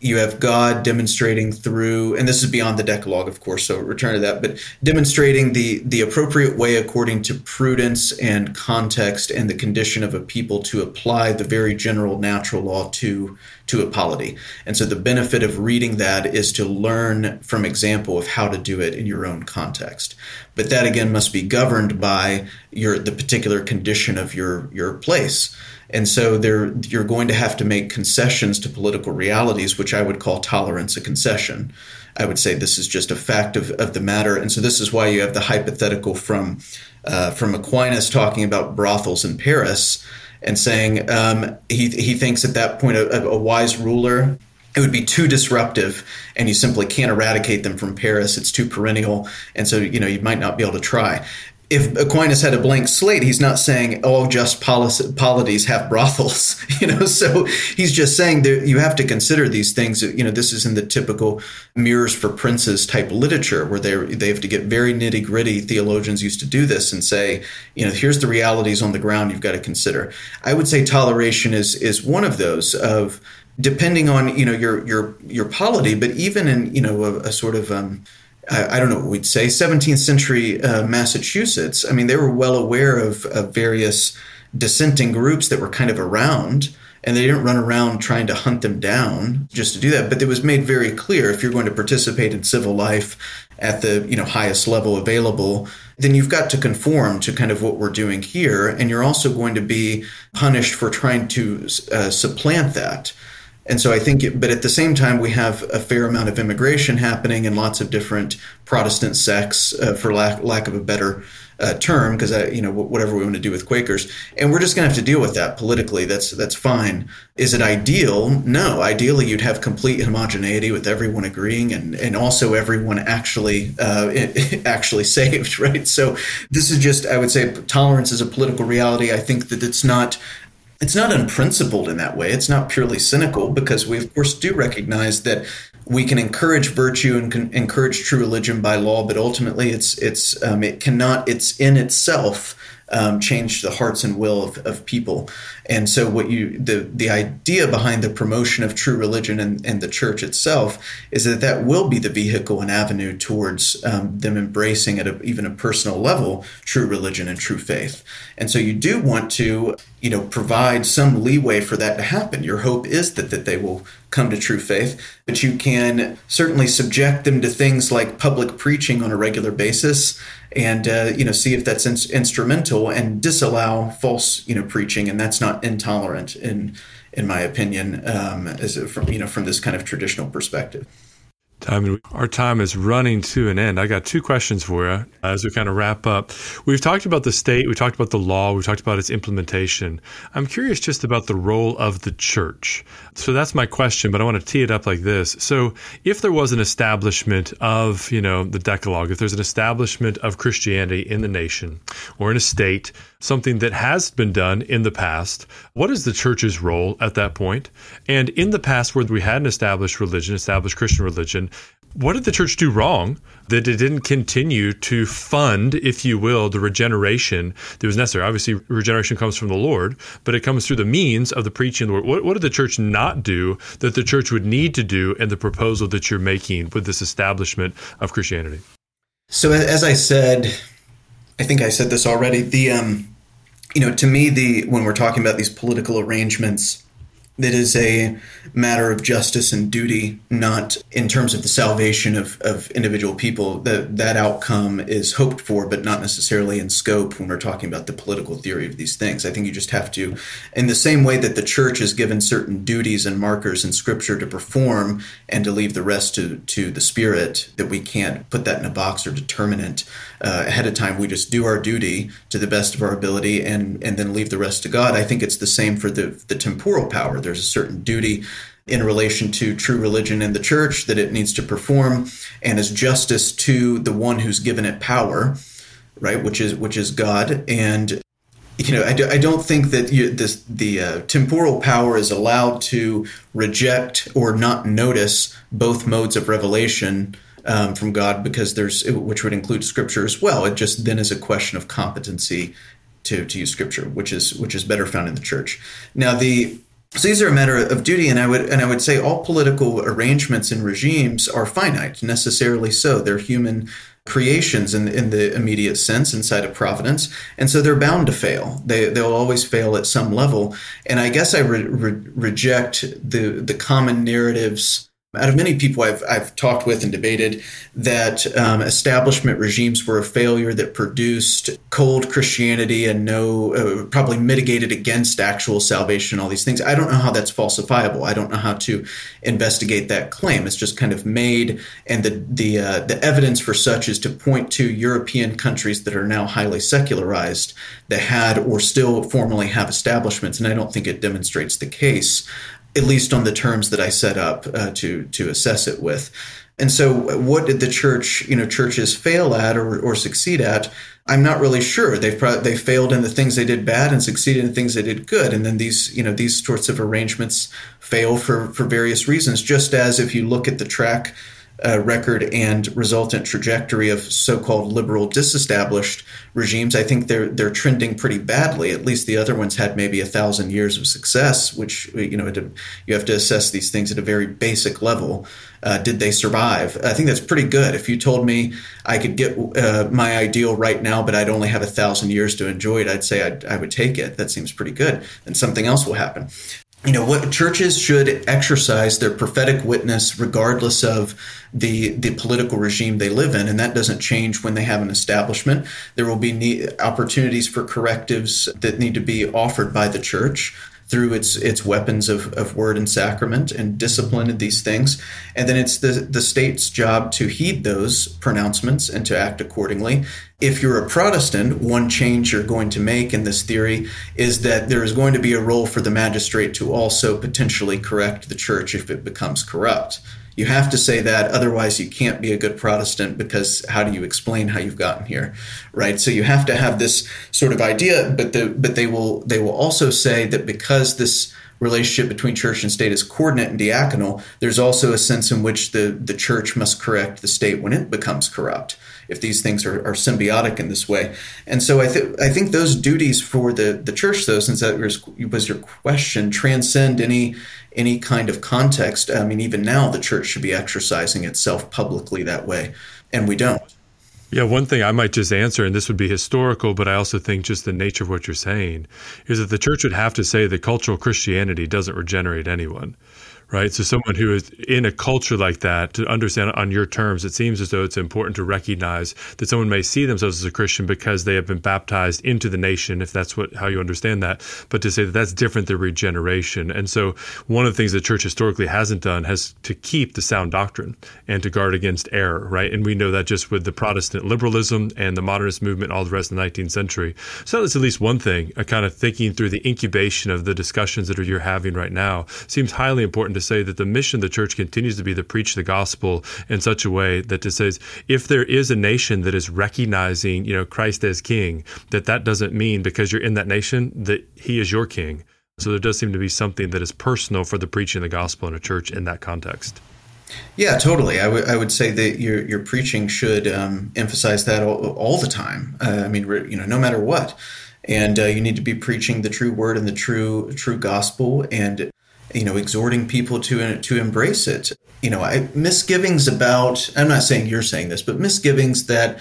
you have God demonstrating through, and this is beyond the Decalogue, of course, so return to that, but demonstrating the, the appropriate way according to prudence and context and the condition of a people to apply the very general natural law to, to a polity. And so the benefit of reading that is to learn from example of how to do it in your own context. But that again must be governed by your the particular condition of your your place. And so there, you're going to have to make concessions to political realities, which I would call tolerance a concession. I would say this is just a fact of, of the matter. And so this is why you have the hypothetical from, uh, from Aquinas talking about brothels in Paris and saying um, he, he thinks at that point a, a wise ruler it would be too disruptive and you simply can't eradicate them from Paris. It's too perennial. And so, you know, you might not be able to try if Aquinas had a blank slate, he's not saying all just polities have brothels, <laughs> you know. So he's just saying that you have to consider these things. You know, this is in the typical mirrors for princes type literature where they they have to get very nitty gritty. Theologians used to do this and say, you know, here's the realities on the ground you've got to consider. I would say toleration is is one of those of depending on you know your your your polity, but even in you know a, a sort of um, I, don't know what we'd say, 17th century uh, Massachusetts. I mean, they were well aware of, of, various dissenting groups that were kind of around, and they didn't run around trying to hunt them down just to do that. But it was made very clear if you're going to participate in civil life at the you know highest level available, then you've got to conform to kind of what we're doing here, and you're also going to be punished for trying to uh, supplant that. And so I think, it, but at the same time, we have a fair amount of immigration happening in lots of different Protestant sects, uh, for lack, lack of a better uh, term, because you know whatever we want to do with Quakers, and we're just going to have to deal with that politically. That's that's fine. Is it ideal? No. Ideally, you'd have complete homogeneity with everyone agreeing, and and also everyone actually uh, <laughs> actually saved, <laughs> right? So this is just, I would say, tolerance is a political reality. I think that it's not it's not unprincipled in that way. It's not purely cynical because we, of course, do recognize that we can encourage virtue and can encourage true religion by law, but ultimately, it's it's um, it cannot. It's in itself um, change the hearts and will of, of people. And so, what you the the idea behind the promotion of true religion and, and the church itself is that that will be the vehicle and avenue towards um, them embracing at a, even a personal level true religion and true faith. And so, you do want to you know provide some leeway for that to happen. Your hope is that that they will come to true faith, but you can certainly subject them to things like public preaching on a regular basis and uh, you know see if that's in- instrumental and disallow false you know preaching and that's not intolerant in in my opinion um, as a, from you know from this kind of traditional perspective Timon our time is running to an end. I got two questions for you as we kind of wrap up. We've talked about the state, we talked about the law, we talked about its implementation. I'm curious just about the role of the church. So that's my question, but I want to tee it up like this. So if there was an establishment of, you know, the Decalogue, if there's an establishment of Christianity in the nation or in a state, something that has been done in the past, what is the church's role at that point? And in the past where we had an established religion, established Christian religion, what did the church do wrong that it didn't continue to fund, if you will, the regeneration that was necessary? Obviously, regeneration comes from the Lord, but it comes through the means of the preaching of the word. What, what did the church not do that the church would need to do in the proposal that you're making with this establishment of Christianity? So, as I said, I think I said this already. The um, you know, to me, the when we're talking about these political arrangements, that is a matter of justice and duty, not in terms of the salvation of, of individual people. That that outcome is hoped for, but not necessarily in scope when we're talking about the political theory of these things. I think you just have to, in the same way that the church is given certain duties and markers in Scripture to perform, and to leave the rest to to the Spirit. That we can't put that in a box or determinant uh, ahead of time. We just do our duty to the best of our ability, and and then leave the rest to God. I think it's the same for the the temporal power. There's a certain duty in relation to true religion and the church that it needs to perform and as justice to the one who's given it power right which is which is god and you know, I, do, I don't think that you, this, the uh, temporal power is allowed to reject or not notice both modes of revelation um, from God because there's, which would include scripture as well. It just then is a question of competency to, to use scripture, which is, which is better found in the church. Now, the, so these are a matter of duty, and I would and I would say all political arrangements and regimes are finite, necessarily so. They're human creations in, in the immediate sense inside of providence and so they're bound to fail they, they'll always fail at some level and i guess i re- re- reject the, the common narratives out of many people I've, I've talked with and debated that um, establishment regimes were a failure that produced cold Christianity and no, uh, probably mitigated against actual salvation, all these things. I don't know how that's falsifiable. I don't know how to investigate that claim. It's just kind of made, and the the uh, the evidence for such is to point to European countries that are now highly secularized that had or still formally have establishments, and I don't think it demonstrates the case at least on the terms that I set up uh, to to assess it with. And so, what did the church, you know, churches fail at or, or succeed at? I'm not really sure. They've pro- they failed in the things they did bad and succeeded in things they did good. And then these, you know, these sorts of arrangements fail for for various reasons. Just as if you look at the track uh, record and resultant trajectory of so-called liberal disestablished regimes, I think they're they're trending pretty badly. At least the other ones had maybe a thousand years of success, which you know you have to assess these things at a very basic level. Uh, did they survive? I think that's pretty good. If you told me I could get uh, my ideal right now, but I'd only have a thousand years to enjoy it, I'd say I'd, I would take it. That seems pretty good. And something else will happen you know what churches should exercise their prophetic witness regardless of the the political regime they live in and that doesn't change when they have an establishment there will be need, opportunities for correctives that need to be offered by the church through its its weapons of, of word and sacrament and discipline and these things. And then it's the, the state's job to heed those pronouncements and to act accordingly. If you're a Protestant, one change you're going to make in this theory is that there is going to be a role for the magistrate to also potentially correct the church if it becomes corrupt. You have to say that, otherwise, you can't be a good Protestant because how do you explain how you've gotten here, right? So you have to have this sort of idea, but the, but they will they will also say that because this relationship between church and state is coordinate and diaconal, there's also a sense in which the the church must correct the state when it becomes corrupt if these things are, are symbiotic in this way. And so I think I think those duties for the the church, though, since that was, was your question, transcend any any kind of context. I mean, even now, the church should be exercising itself publicly that way, and we don't. Yeah, one thing I might just answer, and this would be historical, but I also think just the nature of what you're saying is that the church would have to say that cultural Christianity doesn't regenerate anyone right? So someone who is in a culture like that to understand on your terms, it seems as though it's important to recognize that someone may see themselves as a Christian because they have been baptized into the nation, if that's what how you understand that. But to say that that's different than regeneration, and so one of the things the church historically hasn't done has to keep the sound doctrine and to guard against error, right? And we know that just with the Protestant liberalism and the modernist movement, all the rest of the 19th century. So that's at least one thing. A kind of thinking through the incubation of the discussions that you're having right now seems highly important to say that the mission of the church continues to be to preach the gospel in such a way that it says if there is a nation that is recognizing, you know, Christ as king, that that doesn't mean because you're in that nation that he is your king. So there does seem to be something that is personal for the preaching of the gospel in a church in that context. Yeah, totally. I, w- I would say that your your preaching should um, emphasize that all, all the time. Uh, I mean, you know, no matter what, and uh, you need to be preaching the true word and the true true gospel, and you know, exhorting people to to embrace it. You know, I, misgivings about. I'm not saying you're saying this, but misgivings that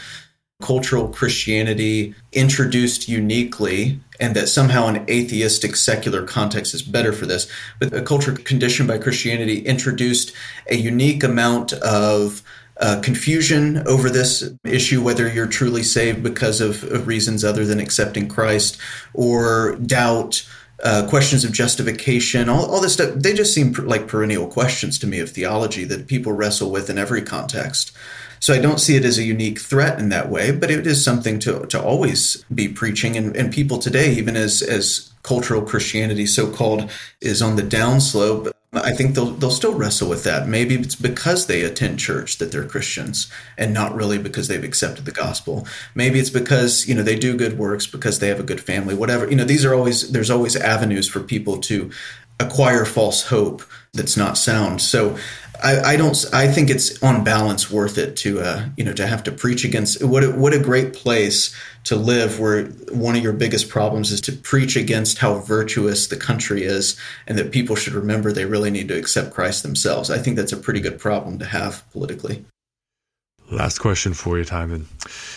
cultural Christianity introduced uniquely and that somehow an atheistic secular context is better for this. But a culture conditioned by Christianity introduced a unique amount of uh, confusion over this issue, whether you're truly saved because of, of reasons other than accepting Christ, or doubt uh, questions of justification, all, all this stuff, they just seem like perennial questions to me of theology that people wrestle with in every context. So I don't see it as a unique threat in that way, but it is something to, to always be preaching. And, and people today, even as, as cultural Christianity, so called, is on the downslope, I think they'll they'll still wrestle with that. Maybe it's because they attend church that they're Christians and not really because they've accepted the gospel. Maybe it's because, you know, they do good works because they have a good family, whatever. You know, these are always there's always avenues for people to acquire false hope that's not sound. So I, I, don't. I think it's on balance worth it to uh, you know to have to preach against. What a, what a great place to live, where one of your biggest problems is to preach against how virtuous the country is, and that people should remember they really need to accept Christ themselves. I think that's a pretty good problem to have politically. Last question for you, Timon.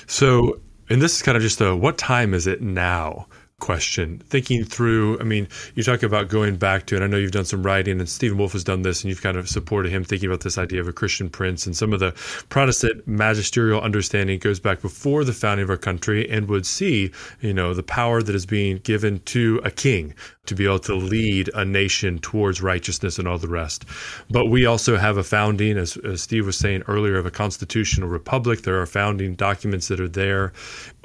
So, and this is kind of just a what time is it now? Question, thinking through. I mean, you talk about going back to, and I know you've done some writing, and Stephen Wolfe has done this, and you've kind of supported him thinking about this idea of a Christian prince. And some of the Protestant magisterial understanding goes back before the founding of our country and would see, you know, the power that is being given to a king to be able to lead a nation towards righteousness and all the rest. But we also have a founding, as, as Steve was saying earlier, of a constitutional republic. There are founding documents that are there.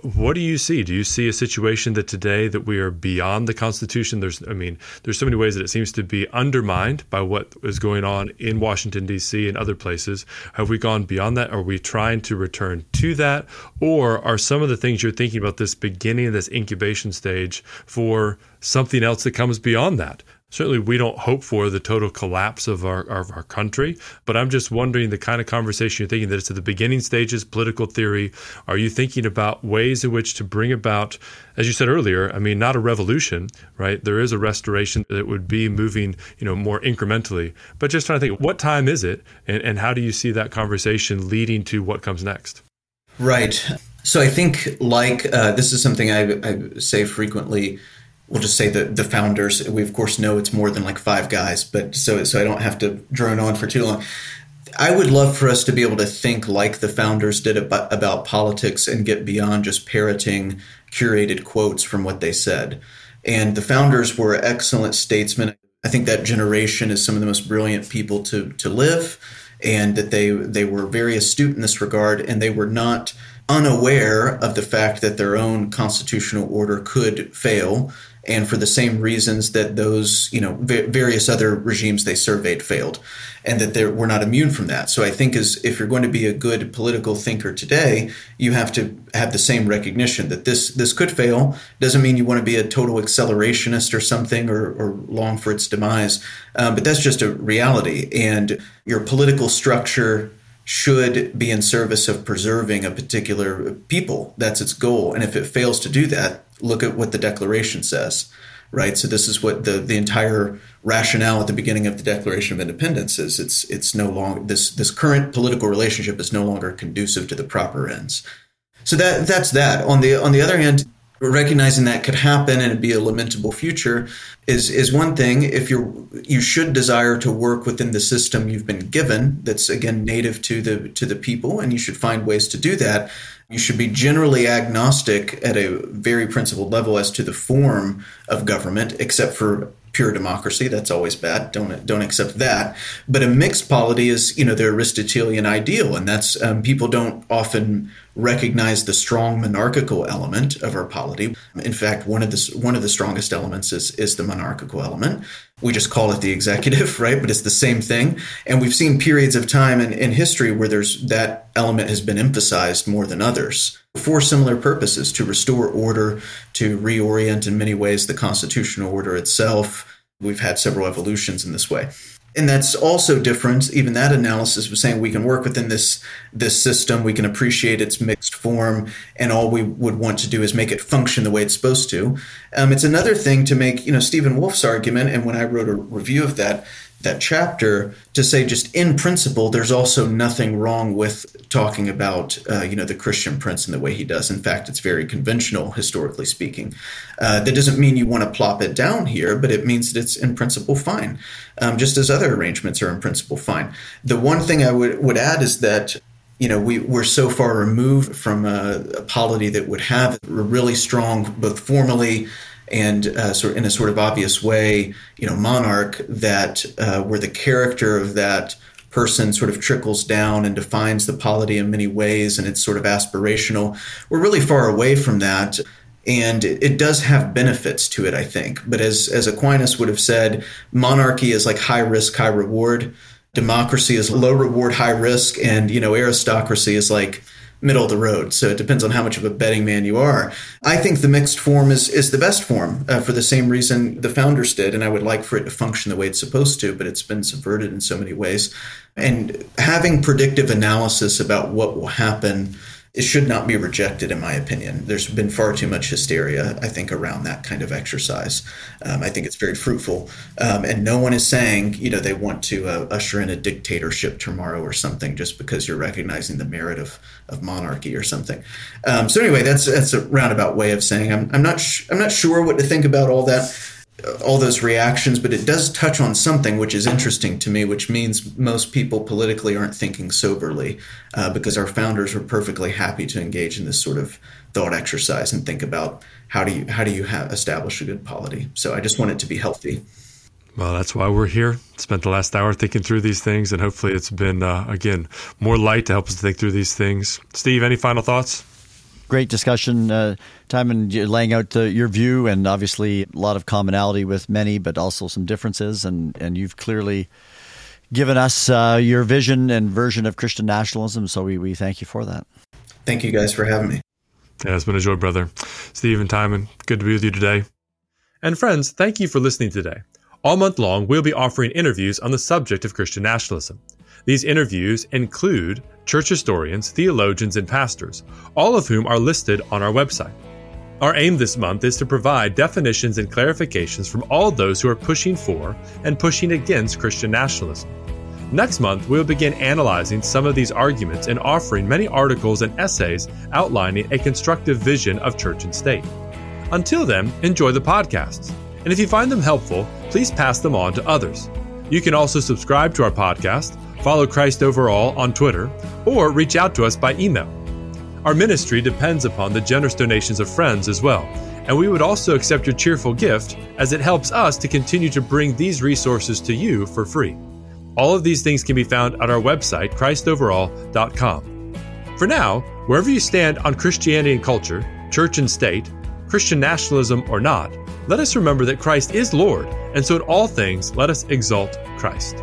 What do you see? Do you see a situation that today that we are beyond the Constitution? There's, I mean, there's so many ways that it seems to be undermined by what is going on in Washington D.C. and other places. Have we gone beyond that? Are we trying to return to that, or are some of the things you're thinking about this beginning of this incubation stage for something else that comes beyond that. Certainly, we don't hope for the total collapse of our, of our country, but I'm just wondering the kind of conversation you're thinking that it's at the beginning stages, political theory. Are you thinking about ways in which to bring about, as you said earlier, I mean, not a revolution, right? There is a restoration that would be moving, you know, more incrementally, but just trying to think what time is it and, and how do you see that conversation leading to what comes next? Right. So I think, like, uh, this is something I, I say frequently we'll just say the the founders. We of course know it's more than like five guys, but so so I don't have to drone on for too long. I would love for us to be able to think like the founders did about, about politics and get beyond just parroting curated quotes from what they said. And the founders were excellent statesmen. I think that generation is some of the most brilliant people to to live, and that they they were very astute in this regard, and they were not unaware of the fact that their own constitutional order could fail and for the same reasons that those you know various other regimes they surveyed failed and that we're not immune from that so i think as if you're going to be a good political thinker today you have to have the same recognition that this this could fail doesn't mean you want to be a total accelerationist or something or, or long for its demise um, but that's just a reality and your political structure should be in service of preserving a particular people. That's its goal. And if it fails to do that, look at what the Declaration says, right? So this is what the the entire rationale at the beginning of the Declaration of Independence is. It's it's no longer this this current political relationship is no longer conducive to the proper ends. So that that's that. On the on the other hand, recognizing that could happen and it'd be a lamentable future is is one thing if you're you should desire to work within the system you've been given that's again native to the to the people and you should find ways to do that you should be generally agnostic at a very principled level as to the form of government except for pure democracy. That's always bad. Don't don't accept that. But a mixed polity is, you know, the Aristotelian ideal, and that's um, people don't often recognize the strong monarchical element of our polity. In fact, one of the one of the strongest elements is is the monarchical element. We just call it the executive, <laughs> right? But it's the same thing. And we've seen periods of time in, in history where there's that element has been emphasized more than others for similar purposes to restore order, to reorient in many ways the constitutional order itself. We've had several evolutions in this way. And that's also different. Even that analysis was saying we can work within this this system, we can appreciate its mixed form, and all we would want to do is make it function the way it's supposed to. Um, it's another thing to make, you know, Stephen Wolfe's argument, and when I wrote a review of that, that chapter to say just in principle there's also nothing wrong with talking about uh, you know the christian prince in the way he does. In fact it's very conventional historically speaking. Uh, that doesn't mean you want to plop it down here but it means that it's in principle fine um, just as other arrangements are in principle fine. The one thing i would, would add is that you know, we, we're so far removed from a, a polity that would have a really strong, both formally and uh, sort in a sort of obvious way, you know, monarch that uh, where the character of that person sort of trickles down and defines the polity in many ways, and it's sort of aspirational. We're really far away from that. and it, it, does have benefits to it, I think. But as as Aquinas would have said, monarchy is like high risk, high reward. Democracy is low reward, high risk, and you know aristocracy is like middle of the road. So it depends on how much of a betting man you are. I think the mixed form is is the best form uh, for the same reason the founders did, and I would like for it to function the way it's supposed to. But it's been subverted in so many ways, and having predictive analysis about what will happen it should not be rejected, in my opinion. There's been far too much hysteria, I think, around that kind of exercise. Um, I think it's very fruitful. Um, and no one is saying, you know, they want to uh, usher in a dictatorship tomorrow or something just because you're recognizing the merit of, of monarchy or something. Um, so anyway, that's that's a roundabout way of saying I'm, I'm not sh- I'm not sure what to think about all that all those reactions, but it does touch on something which is interesting to me, which means most people politically aren't thinking soberly, uh, because our founders were perfectly happy to engage in this sort of thought exercise and think about how do you how do you establish a good polity. So I just want it to be healthy. Well, that's why we're here. Spent the last hour thinking through these things, and hopefully, it's been uh, again more light to help us think through these things. Steve, any final thoughts? Great discussion, uh, Timon laying out uh, your view, and obviously a lot of commonality with many, but also some differences. And, and you've clearly given us uh, your vision and version of Christian nationalism. So we, we thank you for that. Thank you guys for having me. Yeah, it's been a joy, brother. Stephen Timon, good to be with you today. And friends, thank you for listening today. All month long, we'll be offering interviews on the subject of Christian nationalism. These interviews include church historians, theologians, and pastors, all of whom are listed on our website. Our aim this month is to provide definitions and clarifications from all those who are pushing for and pushing against Christian nationalism. Next month, we'll begin analyzing some of these arguments and offering many articles and essays outlining a constructive vision of church and state. Until then, enjoy the podcasts. And if you find them helpful, please pass them on to others. You can also subscribe to our podcast follow Christ Over All on Twitter, or reach out to us by email. Our ministry depends upon the generous donations of friends as well, and we would also accept your cheerful gift as it helps us to continue to bring these resources to you for free. All of these things can be found at our website, ChristOverall.com. For now, wherever you stand on Christianity and culture, church and state, Christian nationalism or not, let us remember that Christ is Lord, and so in all things let us exalt Christ.